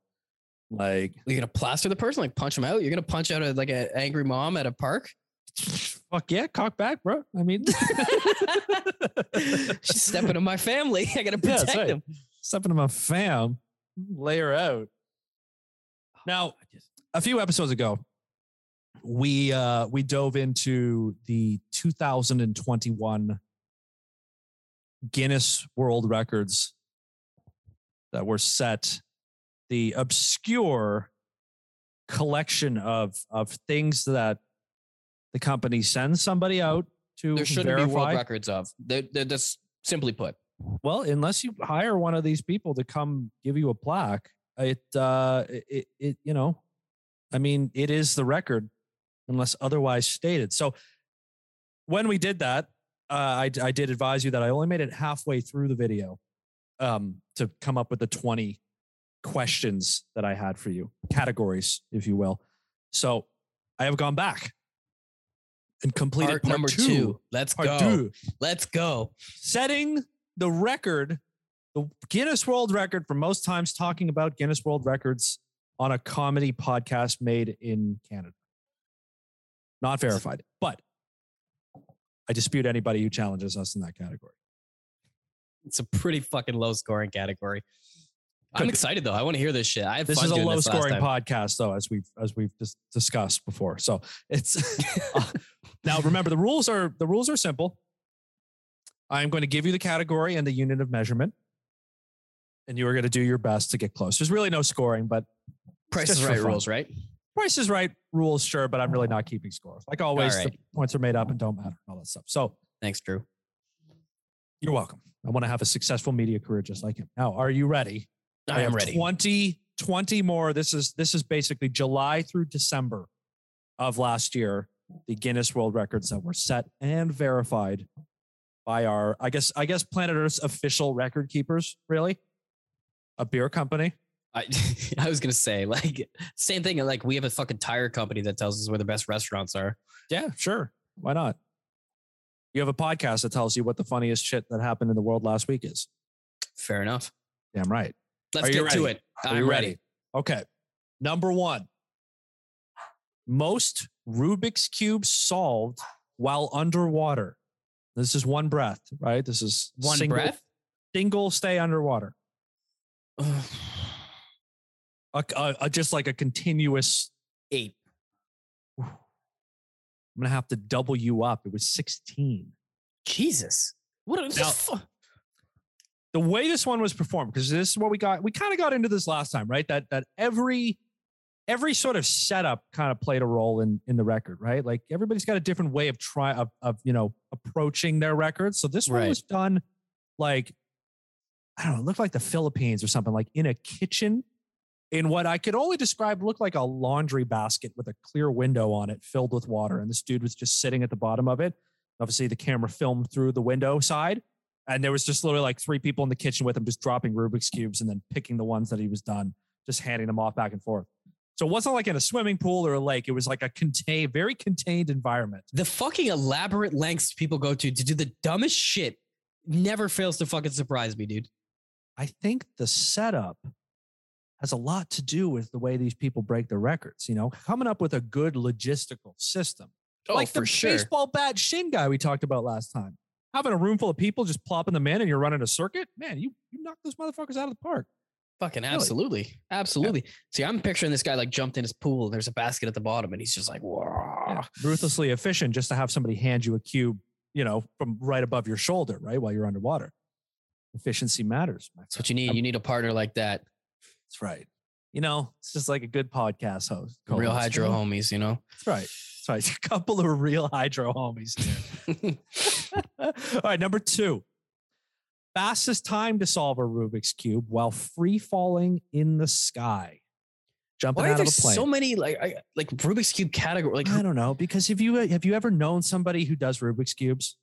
Like You're gonna plaster the person, like punch him out. You're gonna punch out a, like an angry mom at a park. Fuck yeah, cock back, bro. I mean, She's stepping on my family. I gotta Yeah, protect right. him. stepping to my fam, lay her out. Now, a few episodes ago, we uh we dove into the 2021 Guinness World Records that were set, the obscure collection of of things that the company sends somebody out to There shouldn't be verify. world records of. They're, they're just simply put. Well, unless you hire one of these people to come give you a plaque, it uh it it you know, I mean, it is the record unless otherwise stated. So when we did that, uh, I I did advise you that I only made it halfway through the video um to come up with the 20 questions that I had for you, categories, if you will. So I have gone back and completed Part part number two. two. Let's Part go. two Let's go. setting the record, the Guinness World Record for most times talking about Guinness World Records on a comedy podcast made in Canada. Not verified, but I dispute anybody who challenges us in that category. It's a pretty fucking low scoring category. I'm Could be. excited though. I want to hear this shit. I have This is a low scoring podcast, though, as we've as we've dis- discussed before. So it's uh, now remember the rules are the rules are simple. I'm going to give you the category and the unit of measurement, and you are going to do your best to get close. There's really no scoring, but Price is right rules, right? Price is Right rules, sure, but I'm really not keeping score. Like always, All the points are made up and don't matter, and all that stuff. So Thanks, Drew. you're welcome. I want to have a successful media career just like him. Now, are you ready? I am have ready. 20, 20 more. This is this is basically July through December of last year. The Guinness World Records that were set and verified by our, I guess, I guess Planet Earth's official record keepers. Really, a beer company. I, I was gonna say like same thing. Like we have a fucking tire company that tells us where the best restaurants are. Yeah, sure. Why not? You have a podcast that tells you what the funniest shit that happened in the world last week is. Fair enough. Damn right. Let's Are get to it. Are I'm you ready. Okay. Number one. Most Rubik's cubes solved while underwater. This is one breath, right? This is One single, breath. Single stay underwater. A, a- a- just like a continuous. Eight. I'm gonna have to double you up. It was 16. Jesus. What Now- fu- the way this one was performed because this is what we got we kind of got into this last time right that that every every sort of setup kind of played a role in in the record right like everybody's got a different way of try of, of you know approaching their records so this one Right. was done like i don't know it looked like the philippines or something like in a kitchen in what i could only describe looked like a laundry basket with a clear window on it filled with water and this dude was just sitting at the bottom of it obviously the camera filmed through the window side and there was just literally like three people in the kitchen with him just dropping Rubik's cubes and then picking the ones that he was done, just handing them off back and forth. So it wasn't like in a swimming pool or a lake. It was like a contained, very contained environment. The fucking elaborate lengths people go to to do the dumbest shit never fails to fucking surprise me, dude. I think the setup has a lot to do with the way these people break their records, you know, coming up with a good logistical system. Oh, like the baseball bat shin guy we talked about last time. Having a room full of people just plopping them in and you're running a circuit, man, you you knock those motherfuckers out of the park. Fucking Really? absolutely. Absolutely. See, I'm picturing this guy like jumped in his pool and there's a basket at the bottom and he's just like, whoa. Yeah. Ruthlessly efficient just to have somebody hand you a cube, you know, from right above your shoulder, right? While you're underwater. Efficiency matters. That's what you need. You need a partner like that. That's right. You know, it's just like a good podcast host. Real co-host, hydro you know? homies, you know? That's right. That's right. A couple of real hydro homies. All right, number two. Fastest time to solve a Rubik's Cube while free falling in the sky. Jumping Why are out there of a plane. so many like I, like Rubik's cube category? Like I don't know because have you have you ever known somebody who does Rubik's cubes?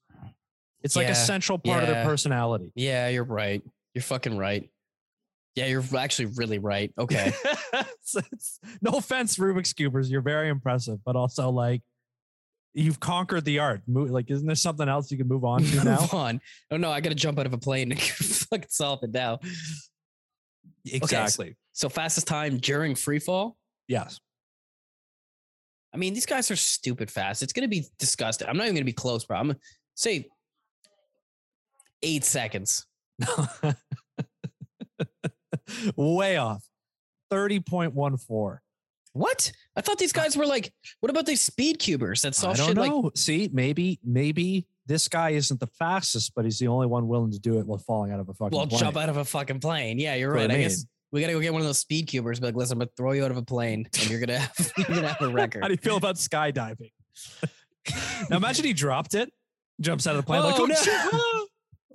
It's like Yeah, a central part of their personality. yeah, you're right. You're fucking right. Yeah, you're actually really right. Okay. It's- it's- no offense, Rubik's cubers, you're very impressive, but also like you've conquered the art. Mo- Like, isn't there something else you can move on to now? Move on. Oh no, I gotta jump out of a plane and fucking solve it now. Exactly. So fastest time during free fall. Yes. I mean, these guys are stupid fast. It's gonna be disgusting. I'm not even gonna be close, bro. I'm gonna say eight seconds. Way off. 30.14. What? I thought these guys were like, what about these speed cubers that I don't shit like know. See, maybe, maybe this guy isn't the fastest, but he's the only one willing to do it while falling out of a fucking well, plane. jump out of a fucking plane. Yeah, you're right. I I, guess we gotta go get one of those speed cubers. Be like, listen, I'm gonna throw you out of a plane, and you're gonna have you're gonna have a record. How do you feel about skydiving? now imagine he dropped it, jumps out of the plane, like, Oh, oh, no. shit, ah."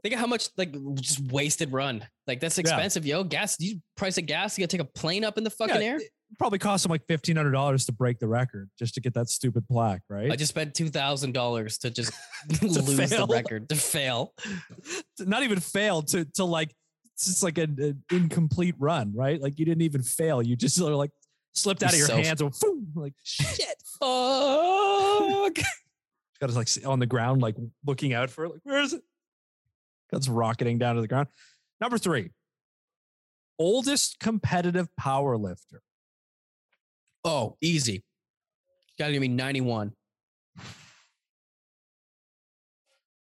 Think of how much like just wasted run. Like that's expensive, yo. Gas, you price of gas, you gotta take a plane up in the fucking Yeah, air. Probably cost him like fifteen hundred dollars to break the record just to get that stupid plaque, right? I just spent two thousand dollars to just lose fail. the record to fail. Not even fail to to like it's just like an, an incomplete run, right? Like you didn't even fail, you just sort of like slipped out of your so- hands and boom, like shit. Fuck. Got us like on the ground, like looking out for it, like where is it? Guts rocketing down to the ground. Number three, oldest competitive power lifter. Oh, easy. Gotta give me 91.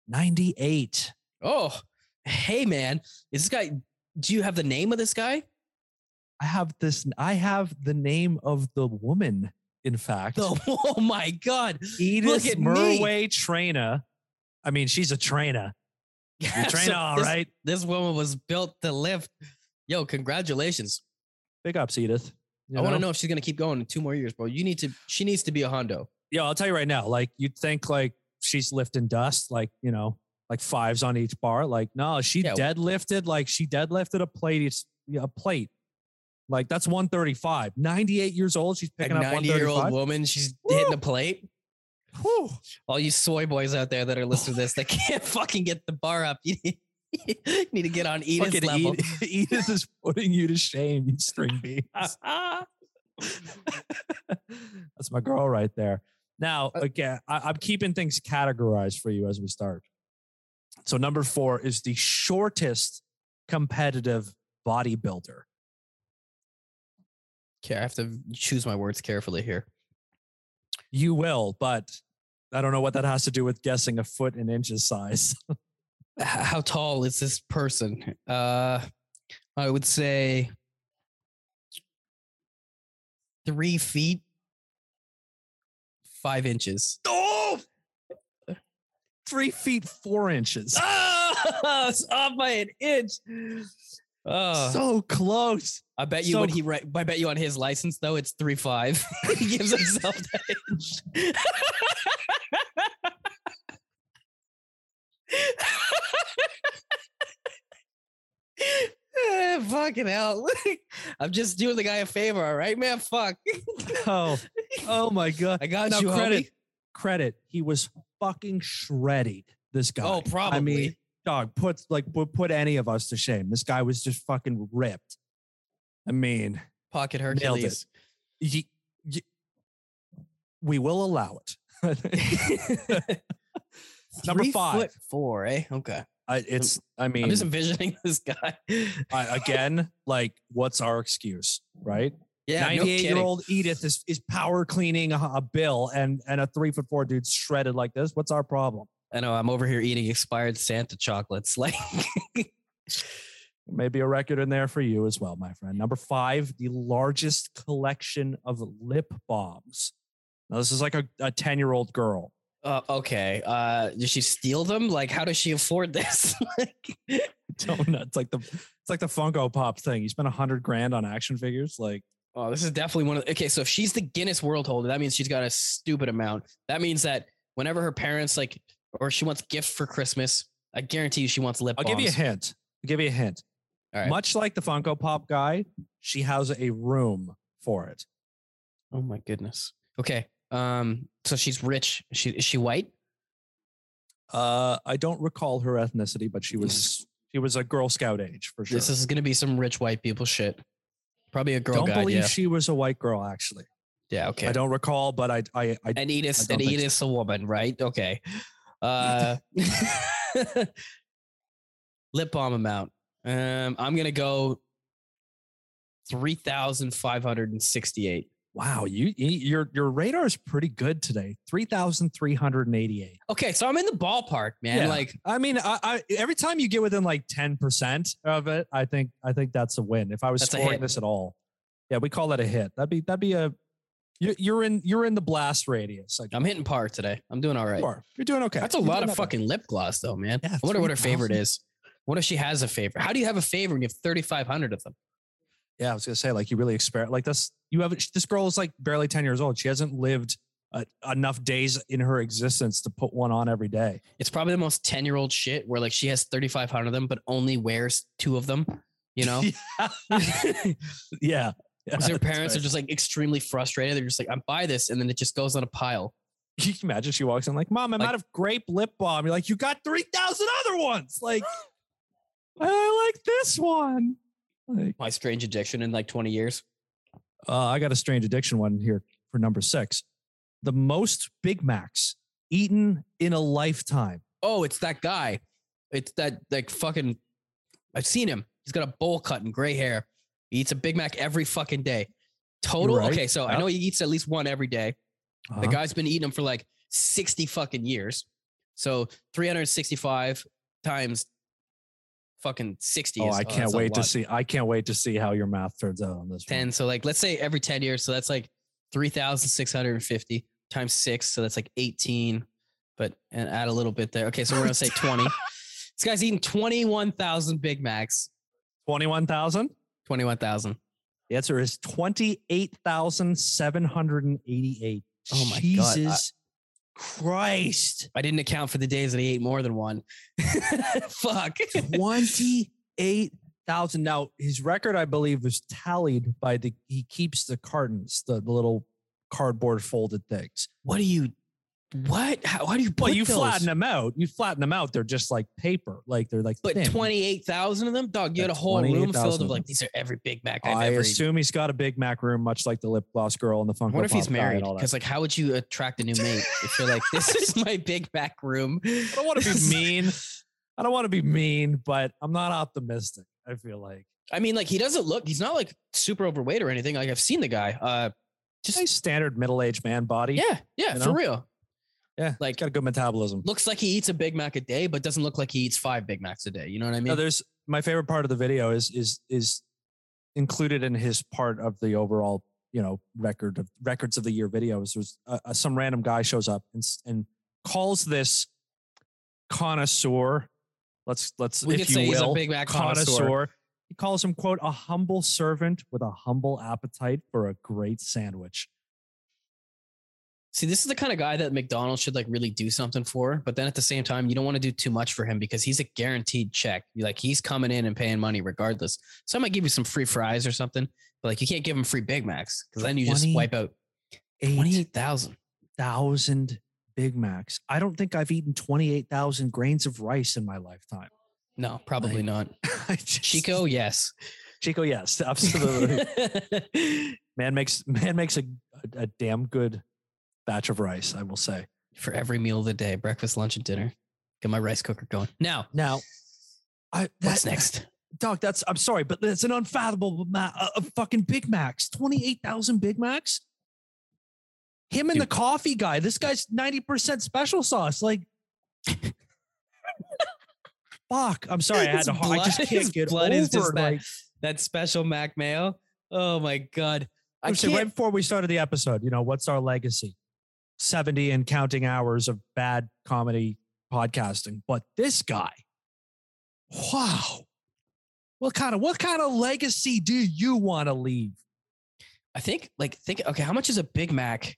98. Oh, hey man. Is this guy do you have the name of this guy? I have this, I have the name of the woman, in fact. Oh, oh my god. Edith at me. Murway-Traina. I mean, she's a trainer. Yeah, train so all this, right. This woman was built to lift. Yo, congratulations. Big ups, Edith. You I want to know if she's gonna keep going in two more years, bro. You need to she needs to be a Hondo. Yeah, I'll tell you right now. Like you'd think like she's lifting dust, like you know, like fives on each bar. Like no, she Yeah. deadlifted. Like she deadlifted a plate. A plate. Like that's 135. 98 years old. She's A picking up 90 year old woman, she's Woo! hitting a plate. Whew. All you soy boys out there that are listening to this, that can't fucking get the bar up. You need, you need to get on Edith's Fucking level. Edith, Edith is putting you to shame, you string beans. That's my girl right there. Now, Uh, again, I, I'm keeping things categorized for you as we start. So, number four is the shortest competitive bodybuilder. Okay, I have to choose my words carefully here. You will, but I don't know what that has to do with guessing a foot in inches size. How tall is this person? Uh, I would say three feet, five inches. oh, three feet four inches. Oh, it's off by an inch. Oh, so close. I bet you so when he write, I bet you on his license though it's three five. he gives himself that inch. Eh, Fucking hell. I'm just doing the guy a favor, all right, man? Fuck. Oh, oh my god. I got Now you, credit, homie. credit. He was fucking shredded. This guy. Oh, probably. I mean, dog, put like put, put any of us to shame. This guy was just fucking ripped. I mean, Pocket Nailed it. Hercules. we will allow it. Number Three five. four, eh? Okay. I, it's. I mean, I'm just envisioning this guy. I, again, like, what's our excuse, right? yeah, no 98 year old Edith is, is power cleaning a, a bill, and and a three foot four dude shredded like this. What's our problem? I know. I'm over here eating expired Santa chocolates. Like, Maybe a record in there for you as well, my friend. Number five, the largest collection of lip balms. Now, this is like a 10 year old girl. Uh, okay. Uh, does she steal them? Like, how does she afford this? like. It's like the it's like the Funko Pop thing. You spent a hundred grand on action figures. Like, oh, this is definitely one of. Okay, so if she's the Guinness World holder, that means she's got a stupid amount. That means that whenever her parents like, or she wants gift for Christmas, I guarantee you she wants lip I'll balms. give you a hint. I'll give you a hint. All right. Much like the Funko Pop guy, she has a room for it. Oh my goodness. Okay. Um. So she's rich. She is she white? Uh, I don't recall her ethnicity, but she was she was a Girl Scout age for sure. This is gonna be some rich white people shit. Probably a girl don't guide. believe Yeah. she was a white girl. Actually, yeah. Okay. I don't recall, but I I, I And Edith's don't and think so. Edith's a woman, right? Okay. Uh, lip balm amount. Um, I'm gonna go three thousand five hundred and sixty-eight. Wow, you you- your your radar is pretty good today. Three thousand three hundred and eighty eight. Okay, so I'm in the ballpark, man. Yeah. Like, I mean, I, I every time you get within like ten percent of it, I think I think that's a win. If I was That's scoring this at all, yeah, we call that a hit. That'd be that'd be a you're, you're in you're in the blast radius. I'm hitting par today. I'm doing all right. you are. You're doing okay. That's a You're lot of bad. fucking lip gloss, though, man. Yeah, I wonder what her favorite 3,000. is. What if she has a favorite? How do you have a favorite when you have 3,500 of them? Yeah, I was gonna say like you really experiment like this. You have this girl is like barely ten years old. She hasn't lived uh, enough days in her existence to put one on every day. It's probably the most 10 year old shit where like she has 3,500 of them, but only wears two of them, you know? yeah. yeah Because that's parents are just like extremely frustrated. They're just like, I'm buy this, and then it just goes on a pile. You can imagine she walks in like, "Mom, I'm Like- out of grape lip balm." You're like, "You got three thousand other ones." Like, I like this one. Like, My strange addiction in like 20 years. uh, I got a strange addiction one here for number six. The most Big Macs eaten in a lifetime. Oh, it's that guy. It's that like fucking. I've seen him. He's got a bowl cut and gray hair. He eats a Big Mac every fucking day. Total. right. Okay, so I know he eats at least one every day. The Uh-huh. guy's been eating them for like 60 fucking years. So 365 times fucking 60 Oh, is I can't wait to see. I can't wait to see how your math turns out on this. one. 10. So like let's say every 10 years. So that's like 3,650 times six. So that's like 18. But and add a little bit there. Okay, so we're gonna say 20. this guy's eating 21,000 Big Macs. Twenty-one thousand. 21,000. The answer is twenty-eight thousand seven hundred and eighty-eight. Oh my God, Jesus Christ! I didn't account for the days that he ate more than one. Fuck. Twenty-eight thousand. Now his record, I believe, was tallied by the. He keeps the cartons, the, the little cardboard folded things. What do you What? How, how do you put Well, you those? flatten them out. You flatten them out. They're just like paper. Like they're like. But twenty eight thousand of them, dog. You had a whole room 28,000 filled of like these are every Big Mac I've I ever eaten. assume he's got a Big Mac room, much like the lip gloss girl and the I wonder if he's married. Because like, how would you attract a new mate if you're like, this is my Big Mac room? I don't want to be mean. I don't want to be mean, but I'm not optimistic. I feel like I mean, like he doesn't look. He's not like super overweight or anything. Like I've seen the guy. Uh, just nice standard middle-aged man body. yeah, yeah, You for real. Yeah. like- got a good metabolism. Looks like he eats a Big Mac a day, but doesn't look like he eats five Big Macs a day. You know what I mean? No, there's my favorite part of the video is is is included in his part of the overall you know record of records of the year videos. There's uh, uh, some random guy shows up and and calls this connoisseur. Let's let's we if could you say he's a will Big Mac connoisseur. connoisseur. He calls him quote a humble servant with a humble appetite for a great sandwich. See, this is the kind of guy that McDonald's should like really do something for. But then at the same time, you don't want to do too much for him because he's a guaranteed check. You're like he's coming in and paying money regardless. So I might give you some free fries or something, but like you can't give him free Big Macs because then you just wipe out twenty-eight thousand thousand Big Macs. I don't think I've eaten twenty eight thousand grains of rice in my lifetime. No, probably Like- not. Just- Chico, yes. Chico, yes, absolutely. man makes man makes a, a, a damn good batch of rice. I will say. For every meal of the day, breakfast, lunch, and dinner. Get my rice cooker going. Now, Now, I what's next? dog? That's I'm sorry, but that's an unfathomable amount of fucking Big Macs. Twenty eight thousand Big Macs. Him and the coffee guy. This guy's ninety percent special sauce. Like, fuck. I'm sorry. I had to. I just can't get blood over is just that like. That special Mac mayo. Oh my god. I said right before we started the episode, you know, what's our legacy? 70 and counting hours of bad comedy podcasting. But this guy, wow. What kind of what kind of legacy do you want to leave? I think like think okay, how much is a Big Mac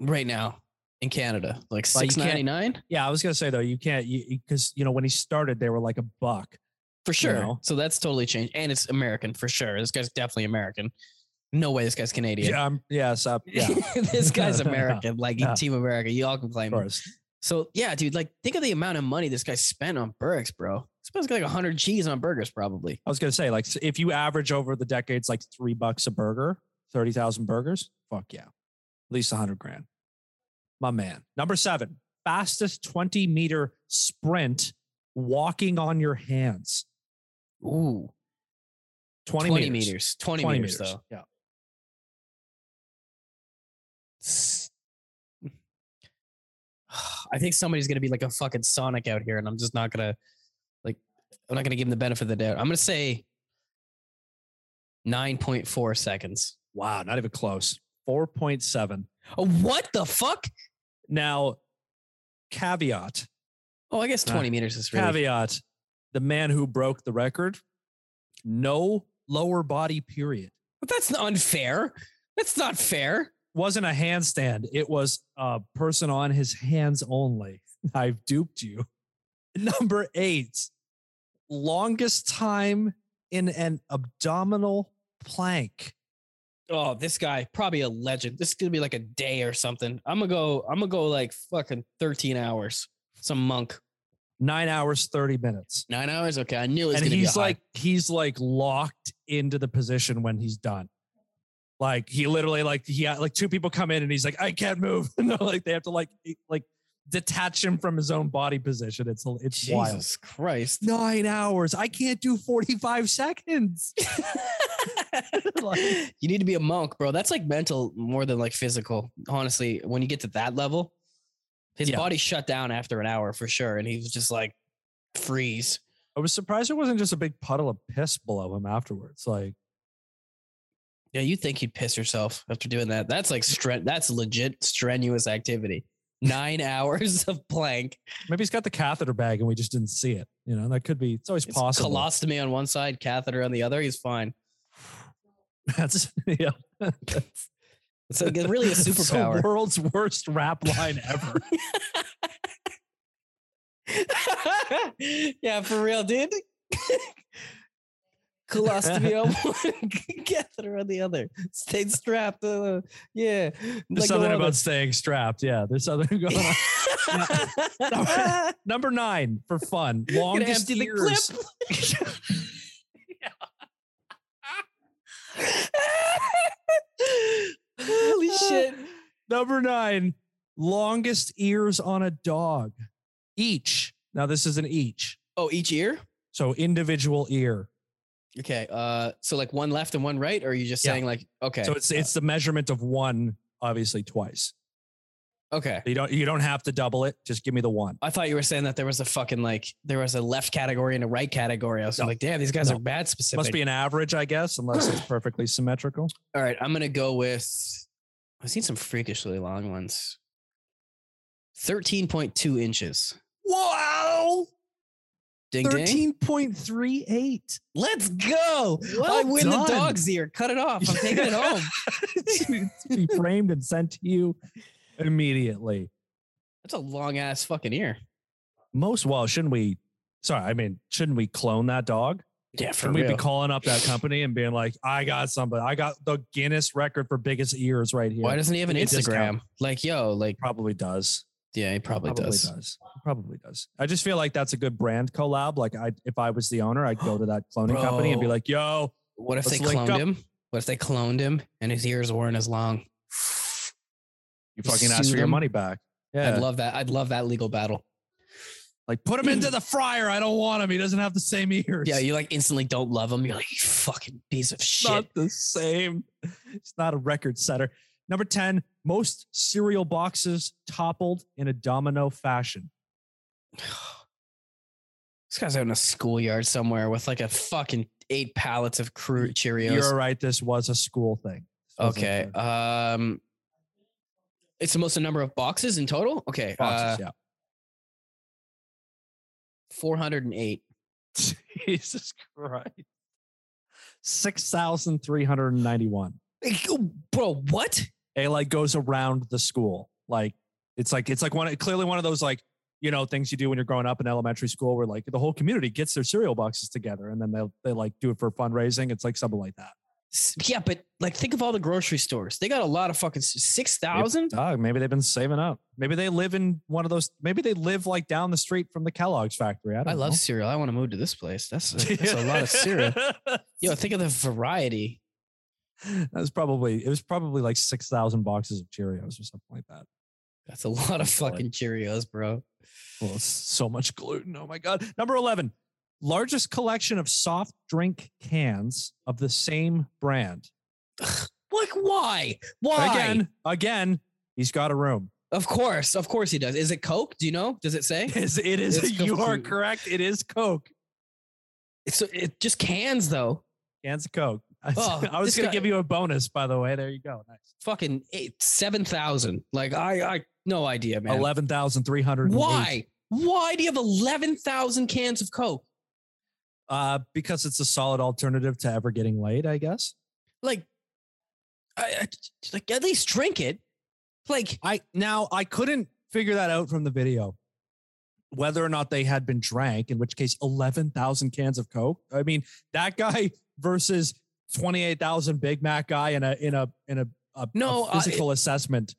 right now in Canada? Like you six ninety nine Yeah, I was gonna say though, you can't because you know when he started, they were like a buck. for sure. know? So that's totally changed, and it's American for sure. This guy's definitely American. No way, this guy's Canadian. Yeah, um, yes, uh, yeah, this guy's American, like Yeah. Team America. You all can claim him. So yeah, dude, like think of the amount of money this guy spent on burgers, bro. Spends like hundred G's on burgers, probably. I was gonna say, like, if you average over the decades, like three bucks a burger, thirty thousand burgers, fuck yeah, at least a hundred grand. My man. Number seven, fastest twenty meter sprint, walking on your hands. Ooh, 20, 20, meters. meters. 20, 20 meters, though. Yeah. S- I think somebody's gonna be like a fucking Sonic out here, and I'm just not gonna like. I'm not gonna give him the benefit of the doubt. I'm gonna say nine point four seconds. Wow, not even close. Four point seven. Oh, what the fuck? Now, caveat. Oh, I guess Ah, 20 meters is really. Caveat. The man who broke the record, no lower body period. But that's not unfair. That's not fair. Wasn't a handstand. It was a person on his hands only. I've duped you. Number eight, longest time in an abdominal plank. Oh, this guy probably a legend. This is gonna be like a day or something. I'm gonna go. I'm gonna go like fucking 13 hours. Some monk. Nine hours, 30 minutes. Nine hours. Okay, I knew it was and gonna he's be a high. like, he's like locked into the position when he's done. Like he literally like he had like two people come in and he's like, I can't move. no, like they have to like like detach him from his own body position. It's it's wild. Jesus Christ. Nine hours. I can't do 45 seconds. Like- you need to be a monk, bro. That's like mental more than like physical. Honestly, when you get to that level, his Yeah. body shut down after an hour for sure, and he was just like freeze. I was surprised there wasn't just a big puddle of piss below him afterwards. Like, Yeah, you think you'd piss yourself after doing that? That's like stre- That's legit strenuous activity. Nine hours of plank. maybe he's got the catheter bag and we just didn't see it. You know, that could be, it's always It's possible. colostomy on one side, catheter on the other. He's fine. That's, yeah. It's like really a superpower. the world's worst rap line ever. yeah, for real, dude. Colostomy on one, catheter on the other. Stayed strapped. Uh, yeah. There's like something about staying strapped. Yeah, there's something going on. Number nine for fun. Longest empty the ears. clip. Holy shit. Number nine. Longest ears on a dog. Each. Now this is an each. Oh, each ear? So individual ear. Okay. Uh so like one left and one right, or are you just Yeah. saying like okay. So it's it's the measurement of one, obviously twice. okay. You don't you don't have to double it. Just give me the one. I thought you were saying that there was a fucking like there was a left category and a right category. I was No. like, damn, these guys No. are bad specific. Must be an average, I guess, unless it's perfectly symmetrical. All right, I'm gonna go with. I've seen some freakishly long ones. Thirteen point two inches. Wow. Ding ding. 13.38. Let's go. I win done. the dog's ear. Cut it off. I'm taking it home. be framed and sent to you immediately. That's a long ass fucking ear. Most well, shouldn't we? Sorry, I mean, shouldn't we clone that dog? Yeah, for Shouldn't we be real. calling up that company and being like, I got somebody. I got the Guinness record for biggest ears right here. Why doesn't he have an Give me a Instagram? Like, yo, like, Probably does. Yeah, he probably, does. He Probably does. I just feel like that's a good brand collab. Like I if I was the owner, I'd go to that cloning company and be like, yo, What if they cloned up. him? What if they cloned him and his ears weren't as long? you fucking ask for your money back. Yeah. I'd love that. I'd love that legal battle. like put him into the fryer. I don't want him. He doesn't have the same ears. Yeah, you like instantly don't love him. You're like, you fucking piece of shit. not the same. It's not a record setter. Number 10, most cereal boxes toppled in a domino fashion. This guy's out in a schoolyard somewhere with like a fucking eight pallets of crew Cheerios. You're right. This was a school thing. Okay. Um, it's the most number of boxes in total. Okay. boxes, uh, 408. Jesus Christ. 6,391. Oh, Bro, what? It like goes around the school. Like it's like it's like one clearly one of those like you know things you do when you're growing up in elementary school where like the whole community gets their cereal boxes together and then they they like do it for fundraising. It's like something like that. Yeah, but like think of all the grocery stores. They got a lot of fucking 6,000. Dog, maybe they've been saving up. Maybe they live in one of those. Maybe they live like down the street from the Kellogg's factory. I don't I love cereal. I want to move to this place. That's a, that's a lot of cereal. Yo, think of the variety. That's probably it was probably like six thousand boxes of Cheerios or something like that. That's a lot of fucking Cheerios, bro. Well, so much gluten. Oh my god. Number eleven, largest collection of soft drink cans of the same brand. Like, why? Why? Again, again, he's got a room. Of course, of course he does. Is it Coke? Do you know? Does it say? It is. It is you are correct. It is Coke. It's it just cans though. Cans of Coke. I, Oh, I was gonna give you a bonus, by the way. There you go. Nice. Fucking eight, seven thousand. Like I, I no idea, man. Eleven thousand three hundred. Why? Why do you have eleven thousand cans of Coke? Uh, because it's a solid alternative to ever getting laid, I guess. Like, I, I like at least drink it. Like, I now I couldn't figure that out from the video. Whether or not they had been drank, in which case eleven thousand cans of Coke. I mean, that guy versus twenty eight thousand Big Mac guy in a in a in a, a, No, a I- physical assessment.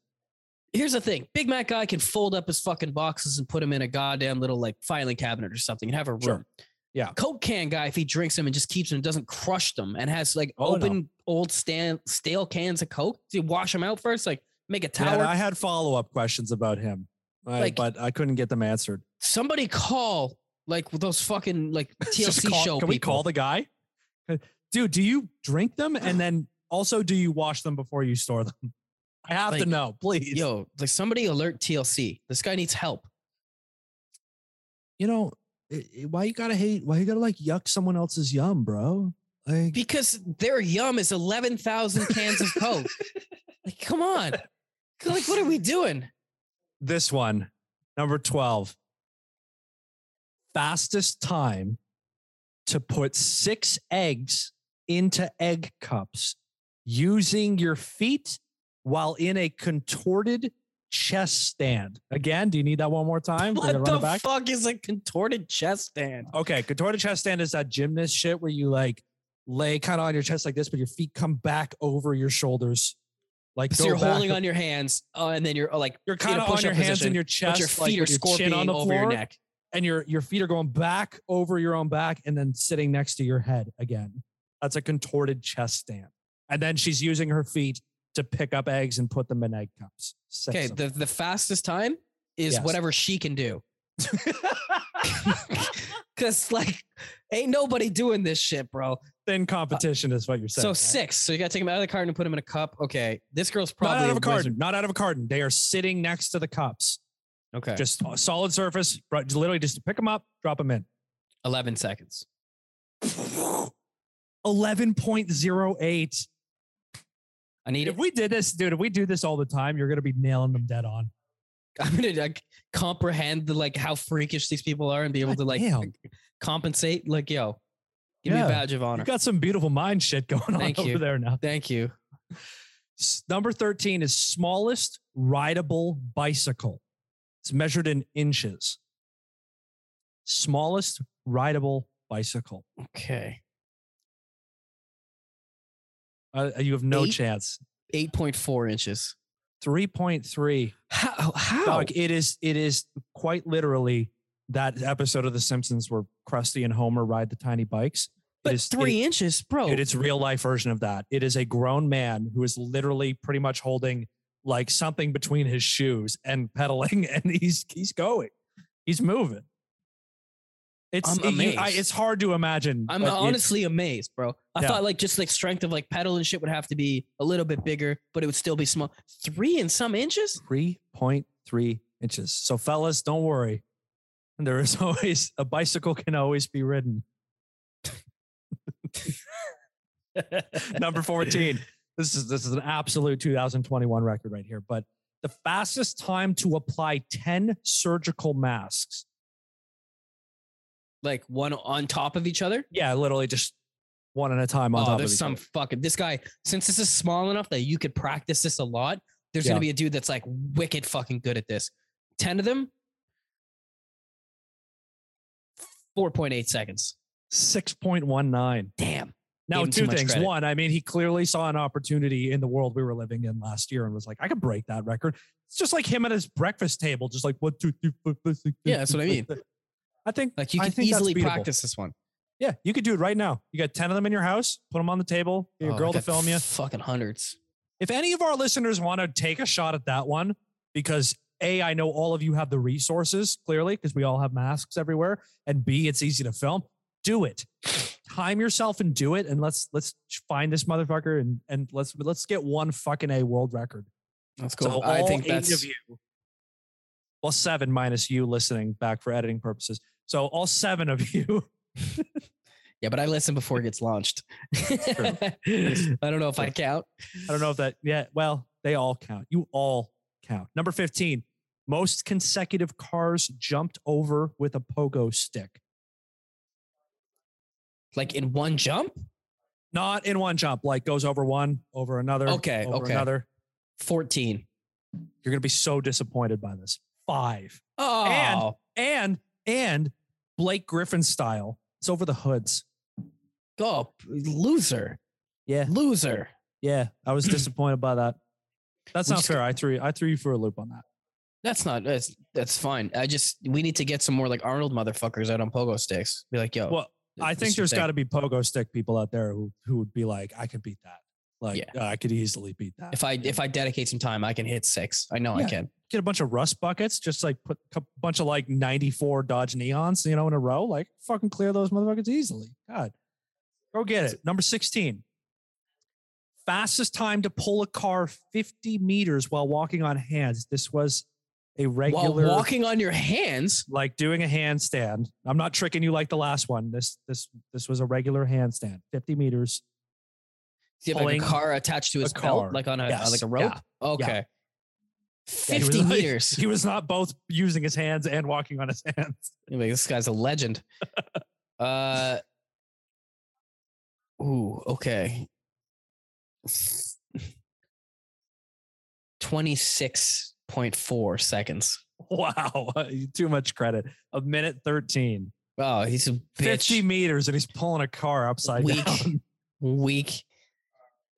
here's the thing: Big Mac guy can fold up his fucking boxes and put them in a goddamn little like filing cabinet or something and have a room. Sure. Yeah. Coke can guy, if he drinks them and just keeps them, doesn't crush them, and has like Oh, no. open old stand stale cans of Coke. Do you wash them out first? Like make a Yeah, tower. I had follow up questions about him, I- Like- but I couldn't get them answered. Somebody call like those fucking like TLC call- show Can people. we call the guy? Dude, do you drink them and then also do you wash them before you store them? I have to know, please. Yo, like somebody alert TLC. This guy needs help. you know, i- i- why you gotta hate? Why you gotta like yuck someone else's yum, bro? Like, Because their yum is 11,000 cans of Coke. Like, come on. Like, what are we doing? this one, number 12. Fastest time to put six eggs into egg cups using your feet while in a contorted chest stand. Again, do you need that one more time? What the fuck is a contorted chest stand? Okay, contorted chest stand is that gymnast shit where you like lay kind of on your chest like this, but your feet come back over your shoulders. Like So you're back. holding on your hands, uh, and then you're uh, like You're kind of on your hands position, in your but chest, your feet with are scorpioning on the over your neck. and your your feet are going back over your own back, and then sitting next to your head again. That's a contorted chest stand. And then she's using her feet to pick up eggs and put them in egg cups. Six Okay, the, the fastest time is Yes. whatever she can do. Cause like ain't nobody doing this shit, bro. Thin competition is what you're saying. so right? six. So you gotta take them out of the carton and put them in a cup. Okay. This girl's Not probably out of a carton. wizard. Not out of a carton. They are sitting next to the cups. Okay. Just a solid surface. Literally just to pick them up, drop them in. eleven seconds. 11.08. I need If it. we did this, dude, if we do this all the time, you're going to be nailing them dead on. I'm gonna like comprehend the like how freakish these people are and be able God to like damn. compensate. Like, yo, give me a badge of honor. You got some beautiful mind shit going on Thank over you. there now. Thank you. Number 13 is smallest rideable bicycle. It's measured in inches. Smallest rideable bicycle. Okay. Uh, you have no Eight? chance. Eight point four inches. 3.3. How? How? Dog, it is it is quite literally that episode of The Simpsons where Krusty and Homer ride the tiny bikes. but it is three inches, bro. Dude, it's real life version of that. It is a grown man who is literally pretty much holding like something between his shoes and pedaling, and he's he's going, he's moving. It's I'm it- I- it's hard to imagine. I'm honestly amazed, bro. I Yeah. thought like just like strength of like pedal and shit would have to be a little bit bigger, but it would still be small. Three and some inches? three point three inches. So, fellas, don't worry. There is always a bicycle can always be ridden. Number 14. This is this is an absolute 2021 record right here. But the fastest time to apply 10 surgical masks. Like one on top of each other. Yeah, literally just one at a time on Oh, top of each other. there's some other. fucking this guy. Since this is small enough that you could practice this a lot, there's Yeah. gonna be a dude that's like wicked fucking good at this. Ten of them. 4.8 seconds. 6.19. Damn. Now, Gave him too two things. credit. One, I mean, he clearly saw an opportunity in the world we were living in last year and was like, I could break that record. It's just like him at his breakfast table, just like one, two, three, four, five, six, Yeah, that's what I mean. I think Like you can easily practice this one. Yeah, you could do it right now. You got 10 of them in your house, put them on the table, get your Oh, girl to film you. Fucking hundreds. If any of our listeners want to take a shot at that one, because A, I know all of you have the resources clearly, because we all have masks everywhere, and B, it's easy to film. Do it. Time yourself and do it, and let's let's find this motherfucker and and let's let's get one fucking a world record. That's So cool. I think eight that's of you, well, seven minus you listening back for editing purposes. So all seven of you yeah, but I listen before it gets launched. I don't know if I count. I don't know if that, yeah, well, they all count. You all count. Number 15, most consecutive cars jumped over with a pogo stick. Like in one jump, Not in one jump, like goes over one, over another, Okay, over okay. another. 14. You're going to be so disappointed by this. Five. Oh, And, and Blake Griffin style. It's over the hoods. oh, loser, Yeah. loser. Yeah. I was disappointed by that. That's We not fair. I threw, I threw you for a loop on that. That's not. That's that's fine. I just we need to get some more like Arnold motherfuckers out on pogo sticks. Be like, yo, Well, I think there's got to be pogo stick people out there who who would be like, I could beat that. Like, Yeah. I could easily beat that. if I if I dedicate some time, I can hit six. I know I can. get a bunch of rust buckets, just like put a bunch of like 94 Dodge Neons, you know, in a row, like fucking clear those motherfuckers easily. God, go get it. Number 16. Fastest time to pull a car 50 meters while walking on hands. This was a regular While regular, walking on your hands, like doing a handstand. I'm not tricking you like the last one. This this this was a regular handstand, 50 meters. Do you have like a car attached to his car. belt, like on a Yes. like a rope. Okay, Yeah, he fifty was- meters. He was not both using his hands and walking on his hands. Anyway, this guy's a legend. uh, ooh, okay. Twenty-six point four seconds. Wow, too much credit. A minute 13. Oh, he's a bitch. 50 meters and he's pulling a car upside Weak. down. Weak.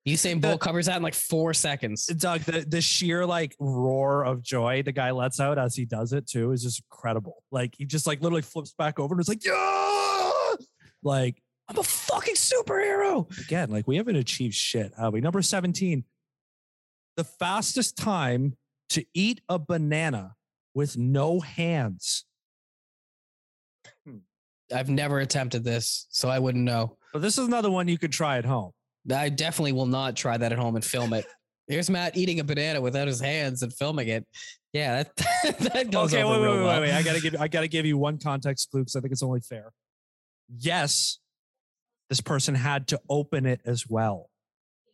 Usain The- Bolt covers that in like four seconds. Doug, the, the sheer like roar of joy the guy lets out as he does it too is just incredible. Like he just like literally flips back over and it's like, yeah, like I'm a fucking superhero. again, like we haven't achieved shit, have we? Number 17, the fastest time to eat a banana with no hands. I've never attempted this, so I wouldn't know. But this is another one you could try at home. I definitely will not try that at home and film it. Here's Matt eating a banana without his hands and filming it. Yeah, that, that goes okay, over wait, wait, real wait, well. wait, wait. I gotta give I gotta give you one context clue because I think it's only fair. Yes, this person had to open it as well.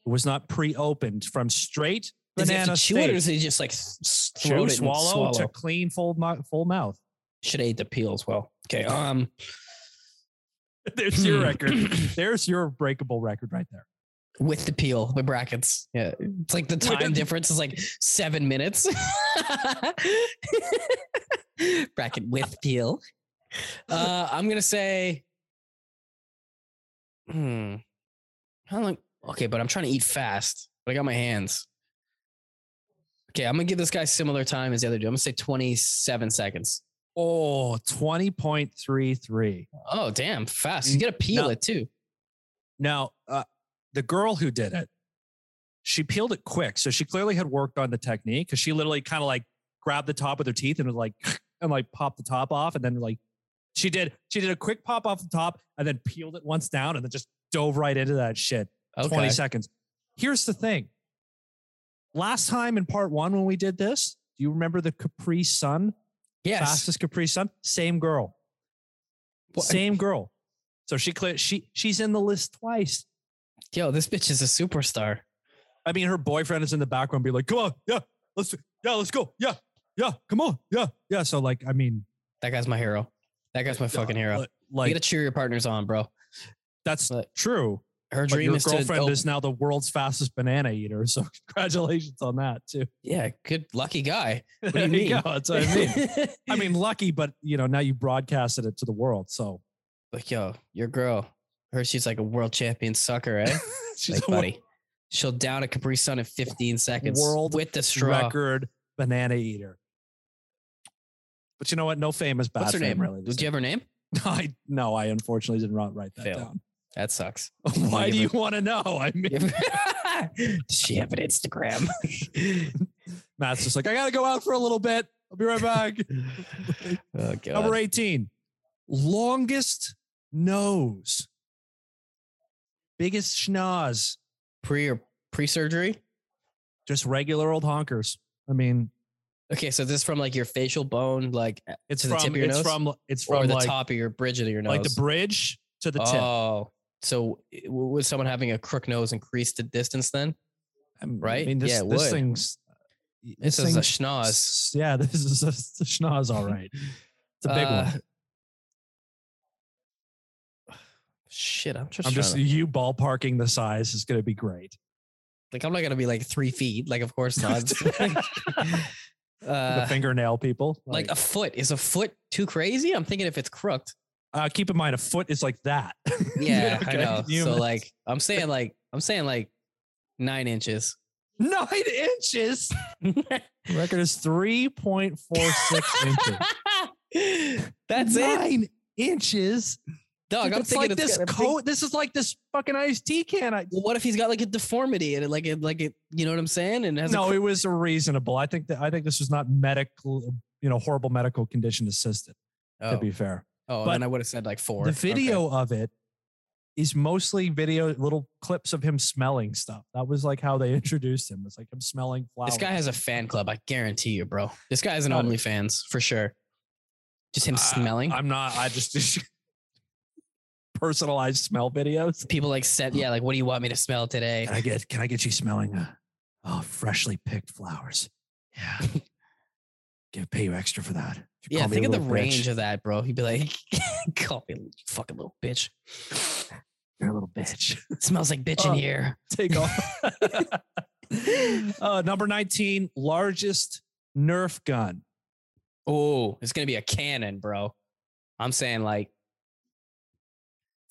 It was not pre-opened from straight Does he have banana chew it, or he just like throw it swallow, swallow? to clean full full mouth. Should have ate the peel as well. Okay. Um. There's your record. There's your breakable record right there. With the peel, the brackets. Yeah, it's like the time difference is like seven minutes. Bracket with peel. Uh, I'm gonna say, hmm, how long? Okay, but I'm trying to eat fast. But I got my hands. Okay, I'm gonna give this guy similar time as the other dude. I'm gonna say 27 seconds. Oh, 20.33. Oh, damn, fast. You gotta peel No. it too. Now, uh, the girl who did it, she peeled it quick. So she clearly had worked on the technique because she literally kind of like grabbed the top with her teeth and was like, and like popped the top off. And then like she did, she did a quick pop off the top and then peeled it once down and then just dove right into that shit. Okay. 20 seconds. Here's the thing. Last time in part one when we did this, do you remember the Capri Sun? Yes. Fastest Capri Sun? Same girl. What- Same girl. So she clear she she's in the list twice. Yo, this bitch is a superstar. I mean, her boyfriend is in the background, be like, "Come on, yeah, let's, yeah, let's go, yeah, yeah, come on, yeah, yeah." So, like, I mean, That guy's my hero. That guy's my fucking hero. like, you gotta cheer your partners on, bro. that's true. Her dream your is to girlfriend open- is now the world's fastest banana eater. So, congratulations on that too. yeah, good lucky guy. What do you mean? go. That's what I mean. I mean, lucky, but you know, now you broadcasted it to the world. So, like, yo, your girl. Her, she's like a world champion sucker, eh? she's like, a buddy. She'll down a Capri Sun in 15 seconds. World with the straw. record banana eater. But you know what? No fame is bad. What's her fame, name? Really. Did you have her name? I no, I unfortunately didn't write write that Fail. down. That sucks. Why do you want to know? I mean, Does she have an Instagram? Matt's just like, I gotta go out for a little bit. I'll be right back. oh, Number 18. Longest nose. Biggest schnoz. Pre or pre surgery? Just regular old honkers. I mean, Okay, so this is from like your facial bone, like it's To the from tip of your it's nose? from it's or from the like, top of your bridge of your nose. like the bridge to the tip. Oh, so i- w- was someone having a crook nose increase the distance then? Right? I mean, this, Yeah, it this would. thing's This is a schnoz. Yeah, this is a, a schnoz, all right. It's a big Uh, one. Shit, I'm just, I'm just to- you ballparking the size is going to be great. like I'm not gonna be like three feet. Like of course not. the uh, fingernail people, like a foot is a foot too crazy? I'm thinking if it's crooked. uh, keep in mind, a foot is like that. Yeah, I know. you so like I'm saying like I'm saying like nine inches. nine inches. Record is three point four six inches. That's it, nine inches. Dog. I'm it's thinking like it's this a coat. This is like this fucking iced tea can. I, Well, what if he's got like a deformity and it like it like it? You know what I'm saying? And has no, cro- it was reasonable. I think that I think this was not medical, you know, horrible medical condition assisted. oh, To be fair, oh but then I would have said like four. the Okay. video of it is mostly video, little clips of him smelling stuff. That was like how they introduced him. It's like him smelling flowers. This guy has a fan club. I guarantee you, bro. This guy has an. OnlyFans for sure. Just him Uh, smelling. I'm not. I just personalized smell videos. People like said, yeah, like, what do you want me to smell today? Can I get? Can I get you smelling? Uh, oh, freshly picked flowers. Yeah. Give pay you extra for that. Yeah, call me a think of the little range of that, bro. He'd be like, call me a little fucking little bitch. You're a little bitch. It smells like bitch in Oh. here. Take off. uh, number 19, largest Nerf gun. Oh, it's gonna be a cannon, bro. I'm saying like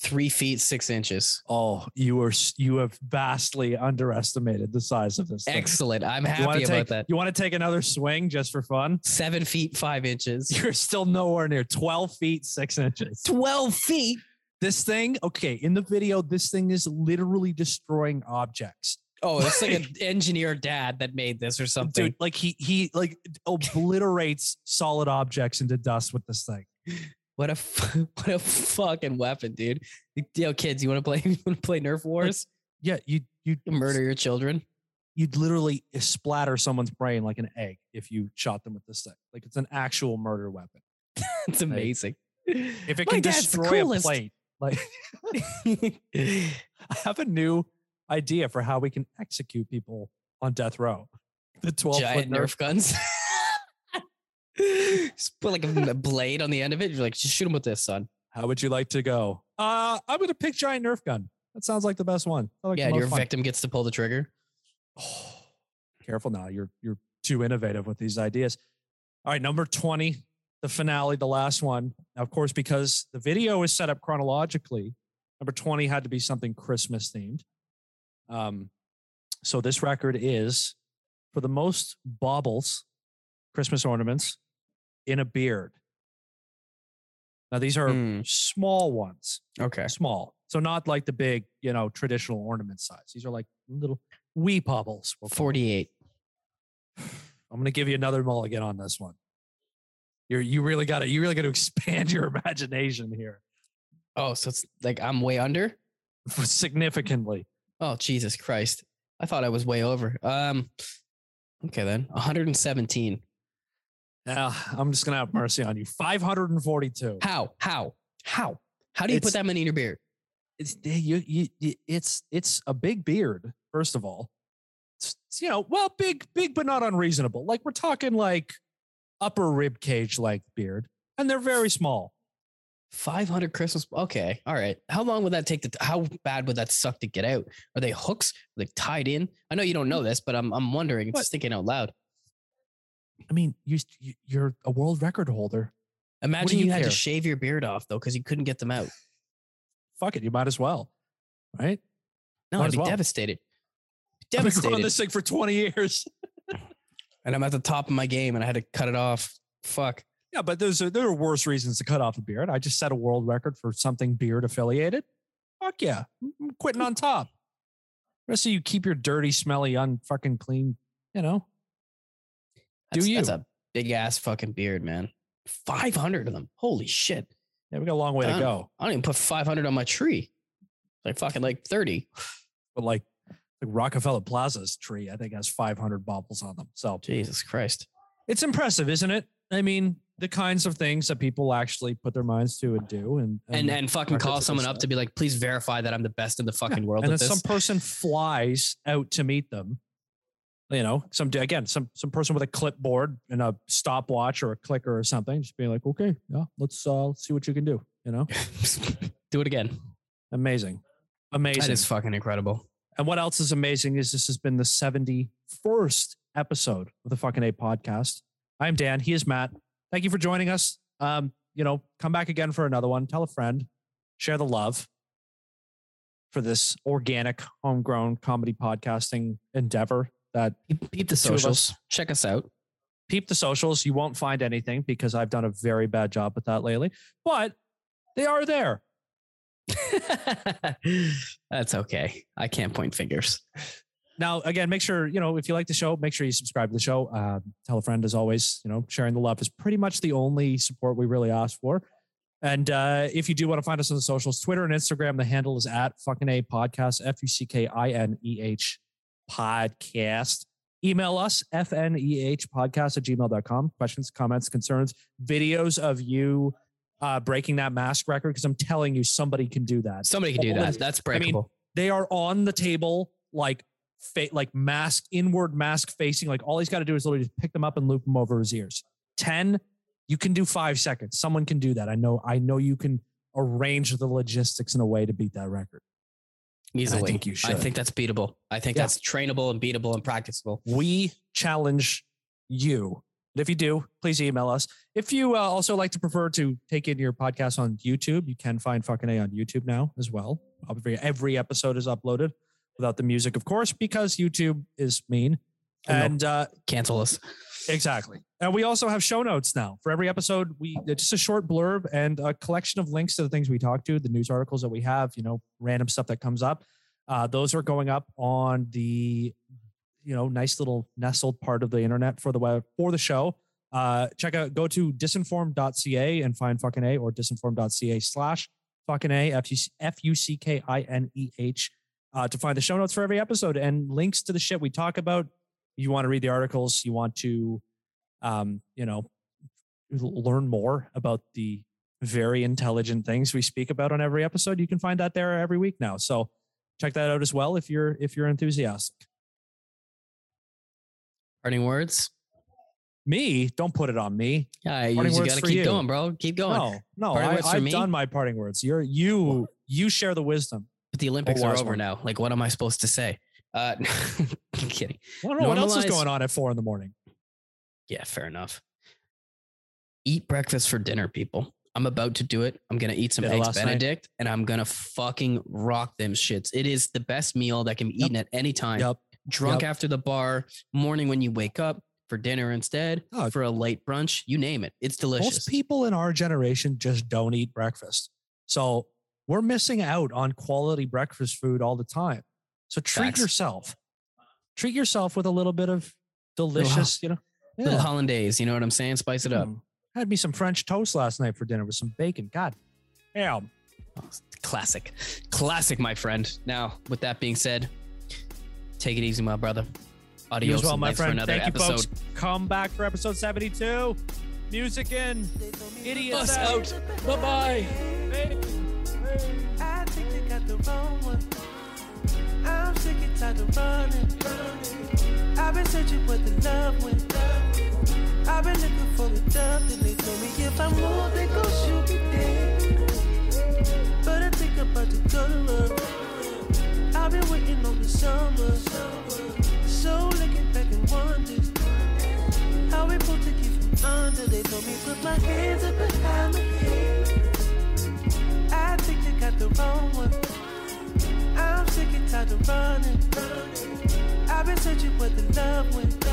Three feet six inches. Oh, you are you have vastly underestimated the size of this. thing. Excellent. I'm happy about take, that. You want to take another swing just for fun? Seven feet five inches. You're still nowhere near 12 feet, six inches. Twelve feet. This thing, okay, in the video, this thing is literally destroying objects. Oh, it's like an engineer dad that made this or something. Dude, like he he like obliterates solid objects into dust with this thing. What a what a fucking weapon, dude. Yo, kids, you want to play? You want to play Nerf Wars? Yeah, you you Murder your children? You'd literally splatter someone's brain like an egg if you shot them with this thing. Like it's an actual murder weapon. It's amazing. If it My can destroy a plate, like I have a new idea for how we can execute people on death row. The 12 Giant foot Nerf guns. Just put like a, a blade on the end of it. You're like, just shoot him with this, son. How would you like to go? Uh, I'm gonna pick giant Nerf gun. That sounds like the best one. Like yeah, the and most your fun. victim gets to pull the trigger. Oh, careful now. You're you're too innovative with these ideas. All right, number 20, the finale, the last one. Now, of course, because the video is set up chronologically, number 20 had to be something Christmas themed. Um, so this record is for the most baubles, Christmas ornaments in a beard. Now these are Hmm. small ones Okay. small. So not like the big, you know, traditional ornament size. These are like little wee bubbles. we'll call them. 48. I'm gonna give you another mulligan on this one. You're you really gotta you really gotta expand your imagination here Oh, so it's like I'm way under? significantly. Oh, Jesus Christ. I thought I was way over. Um, okay then. 117. Yeah, I'm just gonna have mercy on you. 542. How? How? How? How do you It's- put that many in your beard? It's eh, you, you, you it's it's a big beard, first of all. It's, you know, well, big, big, but not unreasonable. Like we're talking like upper rib cage like beard, and they're very small. 500 Christmas. Okay. All right. How long would that take to, how bad would that suck to get out? Are they hooks? Are they tied in? I know you don't know hmm. this, but I'm, I'm wondering, What? just thinking out loud. I mean, you, you you're a world record holder. Imagine you you, had to shave your beard off though, because you couldn't get them out. Fuck it, you might as well, right? No, Might I'd be well. devastated. I've been this thing for 20 years. And I'm at the top of my game and I had to cut it off. Fuck. Yeah, but there's a, there are worse reasons to cut off a beard. I just set a world record for something beard affiliated. Fuck yeah, I'm quitting on top. Rest of you keep your dirty, smelly, unfucking clean. You know, Do That's, you? That's a big ass fucking beard, man. 500 of them. Holy shit. yeah, we got a long way to go. I don't even put 500 on my tree. Like fucking like 30. But like, like Rockefeller Plaza's tree, I think has 500 baubles on them. So Jesus Christ. it's impressive, isn't it? I mean, the kinds of things that people actually put their minds to and do, and And and fucking call someone up to be like, please verify that I'm the best in the fucking world and at then this. some person flies out to meet them. You know, some again, some some person with a clipboard and a stopwatch or a clicker or something, just being like, okay, yeah, let's uh let's see what you can do. You know, Do it again. amazing, amazing. That is fucking incredible. and what else is amazing is this has been the seventy first episode of the fucking A podcast. I'm Dan. He is Matt. Thank you for joining us. Um, you know, come back again for another one. Tell a friend. Share the love for this organic, homegrown comedy podcasting endeavor that Peep, peep the The two of socials. us. Check us out. peep the socials. You won't find anything because I've done a very bad job with that lately, but they are there. That's okay. I can't point fingers. Now, again, make sure, you know, if you like the show, make sure you subscribe to the show. Um, tell a friend as always, you know, sharing the love is pretty much the only support we really ask for. And uh, if you do want to find us on the socials, Twitter and Instagram, the handle is at fucking a podcast, F U C K I N E H podcast. Email us, FNEH podcast at gmail.com. Questions, comments, concerns, videos of you uh, breaking that mask record. Because I'm telling you, somebody can do that. Somebody can do All that. the- That's I mean, breakable. they are on the table like fa- like mask inward mask facing like all he's got to do is literally just pick them up and loop them over his ears 10 you can do five seconds someone can do that i know i know you can arrange the logistics in a way to beat that record Easily. think you should. I think that's beatable. I think Yeah. that's trainable and beatable and practicable. we challenge you But if you do, please email us. If you uh, also like to prefer to take in your podcast on YouTube, you can find fucking A on YouTube now as well. Every, every episode is uploaded without the music, of course, because YouTube is mean. And uh, Cancel us. Exactly. And we also have show notes now for every episode. We it's just a short blurb and a collection of links to the things we talk to, the news articles that we have, you know, random stuff that comes up. Uh, those are going up on the, you know, nice little nestled part of the internet for the web for the show. Uh, check out, go to disinformed.ca and find fucking A or disinformed.ca slash fucking A, F U C K I N E H, uh, to find the show notes for every episode and links to the shit we talk about you want to read the articles, you want to, um, you know, learn more about the very intelligent things we speak about on every episode, you can find that there every week now. So check that out as well if you're if you're enthusiastic. Parting words. Me, don't put it on me. Yeah, you, you gotta keep you. going, bro. Keep going. No, no, I, have done my parting words. You're you you share the wisdom. But the Olympics are over one. now. Like, what am I supposed to say? Uh, I'm kidding. I don't know what else is going on at four in the morning. Yeah, fair enough. Eat breakfast for dinner, people. I'm about to do it. I'm gonna eat some Did eggs Benedict, night. and I'm gonna fucking rock them shits. It is the best meal that can be eaten at any time. Yep. Drunk yep. after the bar, morning when you wake up, for dinner instead, oh, for a late brunch, you name it. It's delicious. Most people in our generation just don't eat breakfast. So we're missing out on quality breakfast food all the time. So treat Facts. yourself. Treat yourself with a little bit of delicious, little, you know, yeah. little hollandaise. You know what I'm saying? Spice it up. Mm. Had me some French toast last night for dinner with some bacon. God, damn. Oh, classic, classic, my friend. Now, with that being said, take it easy, my brother. Adios, well, my friend. Thank episode. you, folks. Come back for episode 72. Music in. Idiots out. out. Bye bye. I'm sick and tired of running. I've been searching where the love went. I've been looking for the dove, and they told me if I move, they gon' shoot me dead. But I think I'm about to go to love. I've been waiting on the summer. So looking back and wondering how we pulled to keep from under. They told me put my hands up behind my head. I think they got the wrong one. Sick and tired of running. I've been searching where the love went.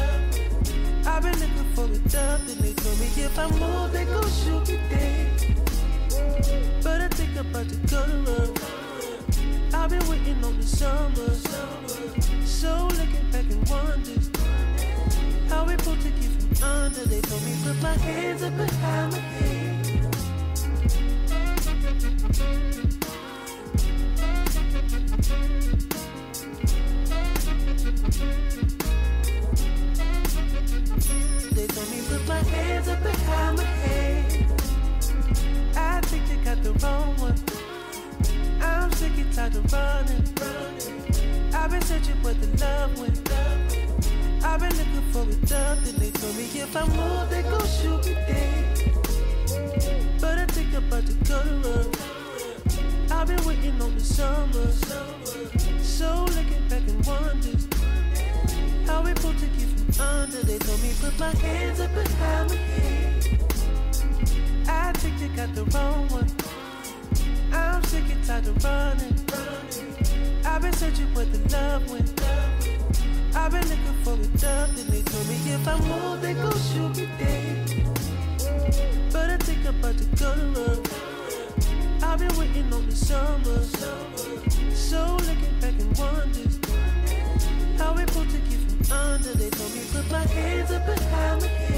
I've been looking for a dove, and they told me if I move, they gon' shoot me dead. But I think I'm about to go to love. I've been waiting on the summer. So looking back and wondering how we pulled to keep from under. They told me put my hands up behind my head. They told me put my hands up behind my head. I think they got the wrong one. I'm sick and tired of running. I've been searching where the love went. I've been looking for a dove, and they told me if I move, they gon' shoot me dead. But I think I'm about to go to love. I've been waiting on the summer. So looking back and wondering how we pulled to keep from under. They told me put my hands up behind my head. I think they got the wrong one. I'm sick and tired of running. I've been searching where the love went. I've been looking for a dove, and they told me if I move, they gon' shoot me dead. But I think I'm about to go to love. I've been waiting on the summer. So looking back and wondering how we pulled to from under they told me put my hands up behind my head.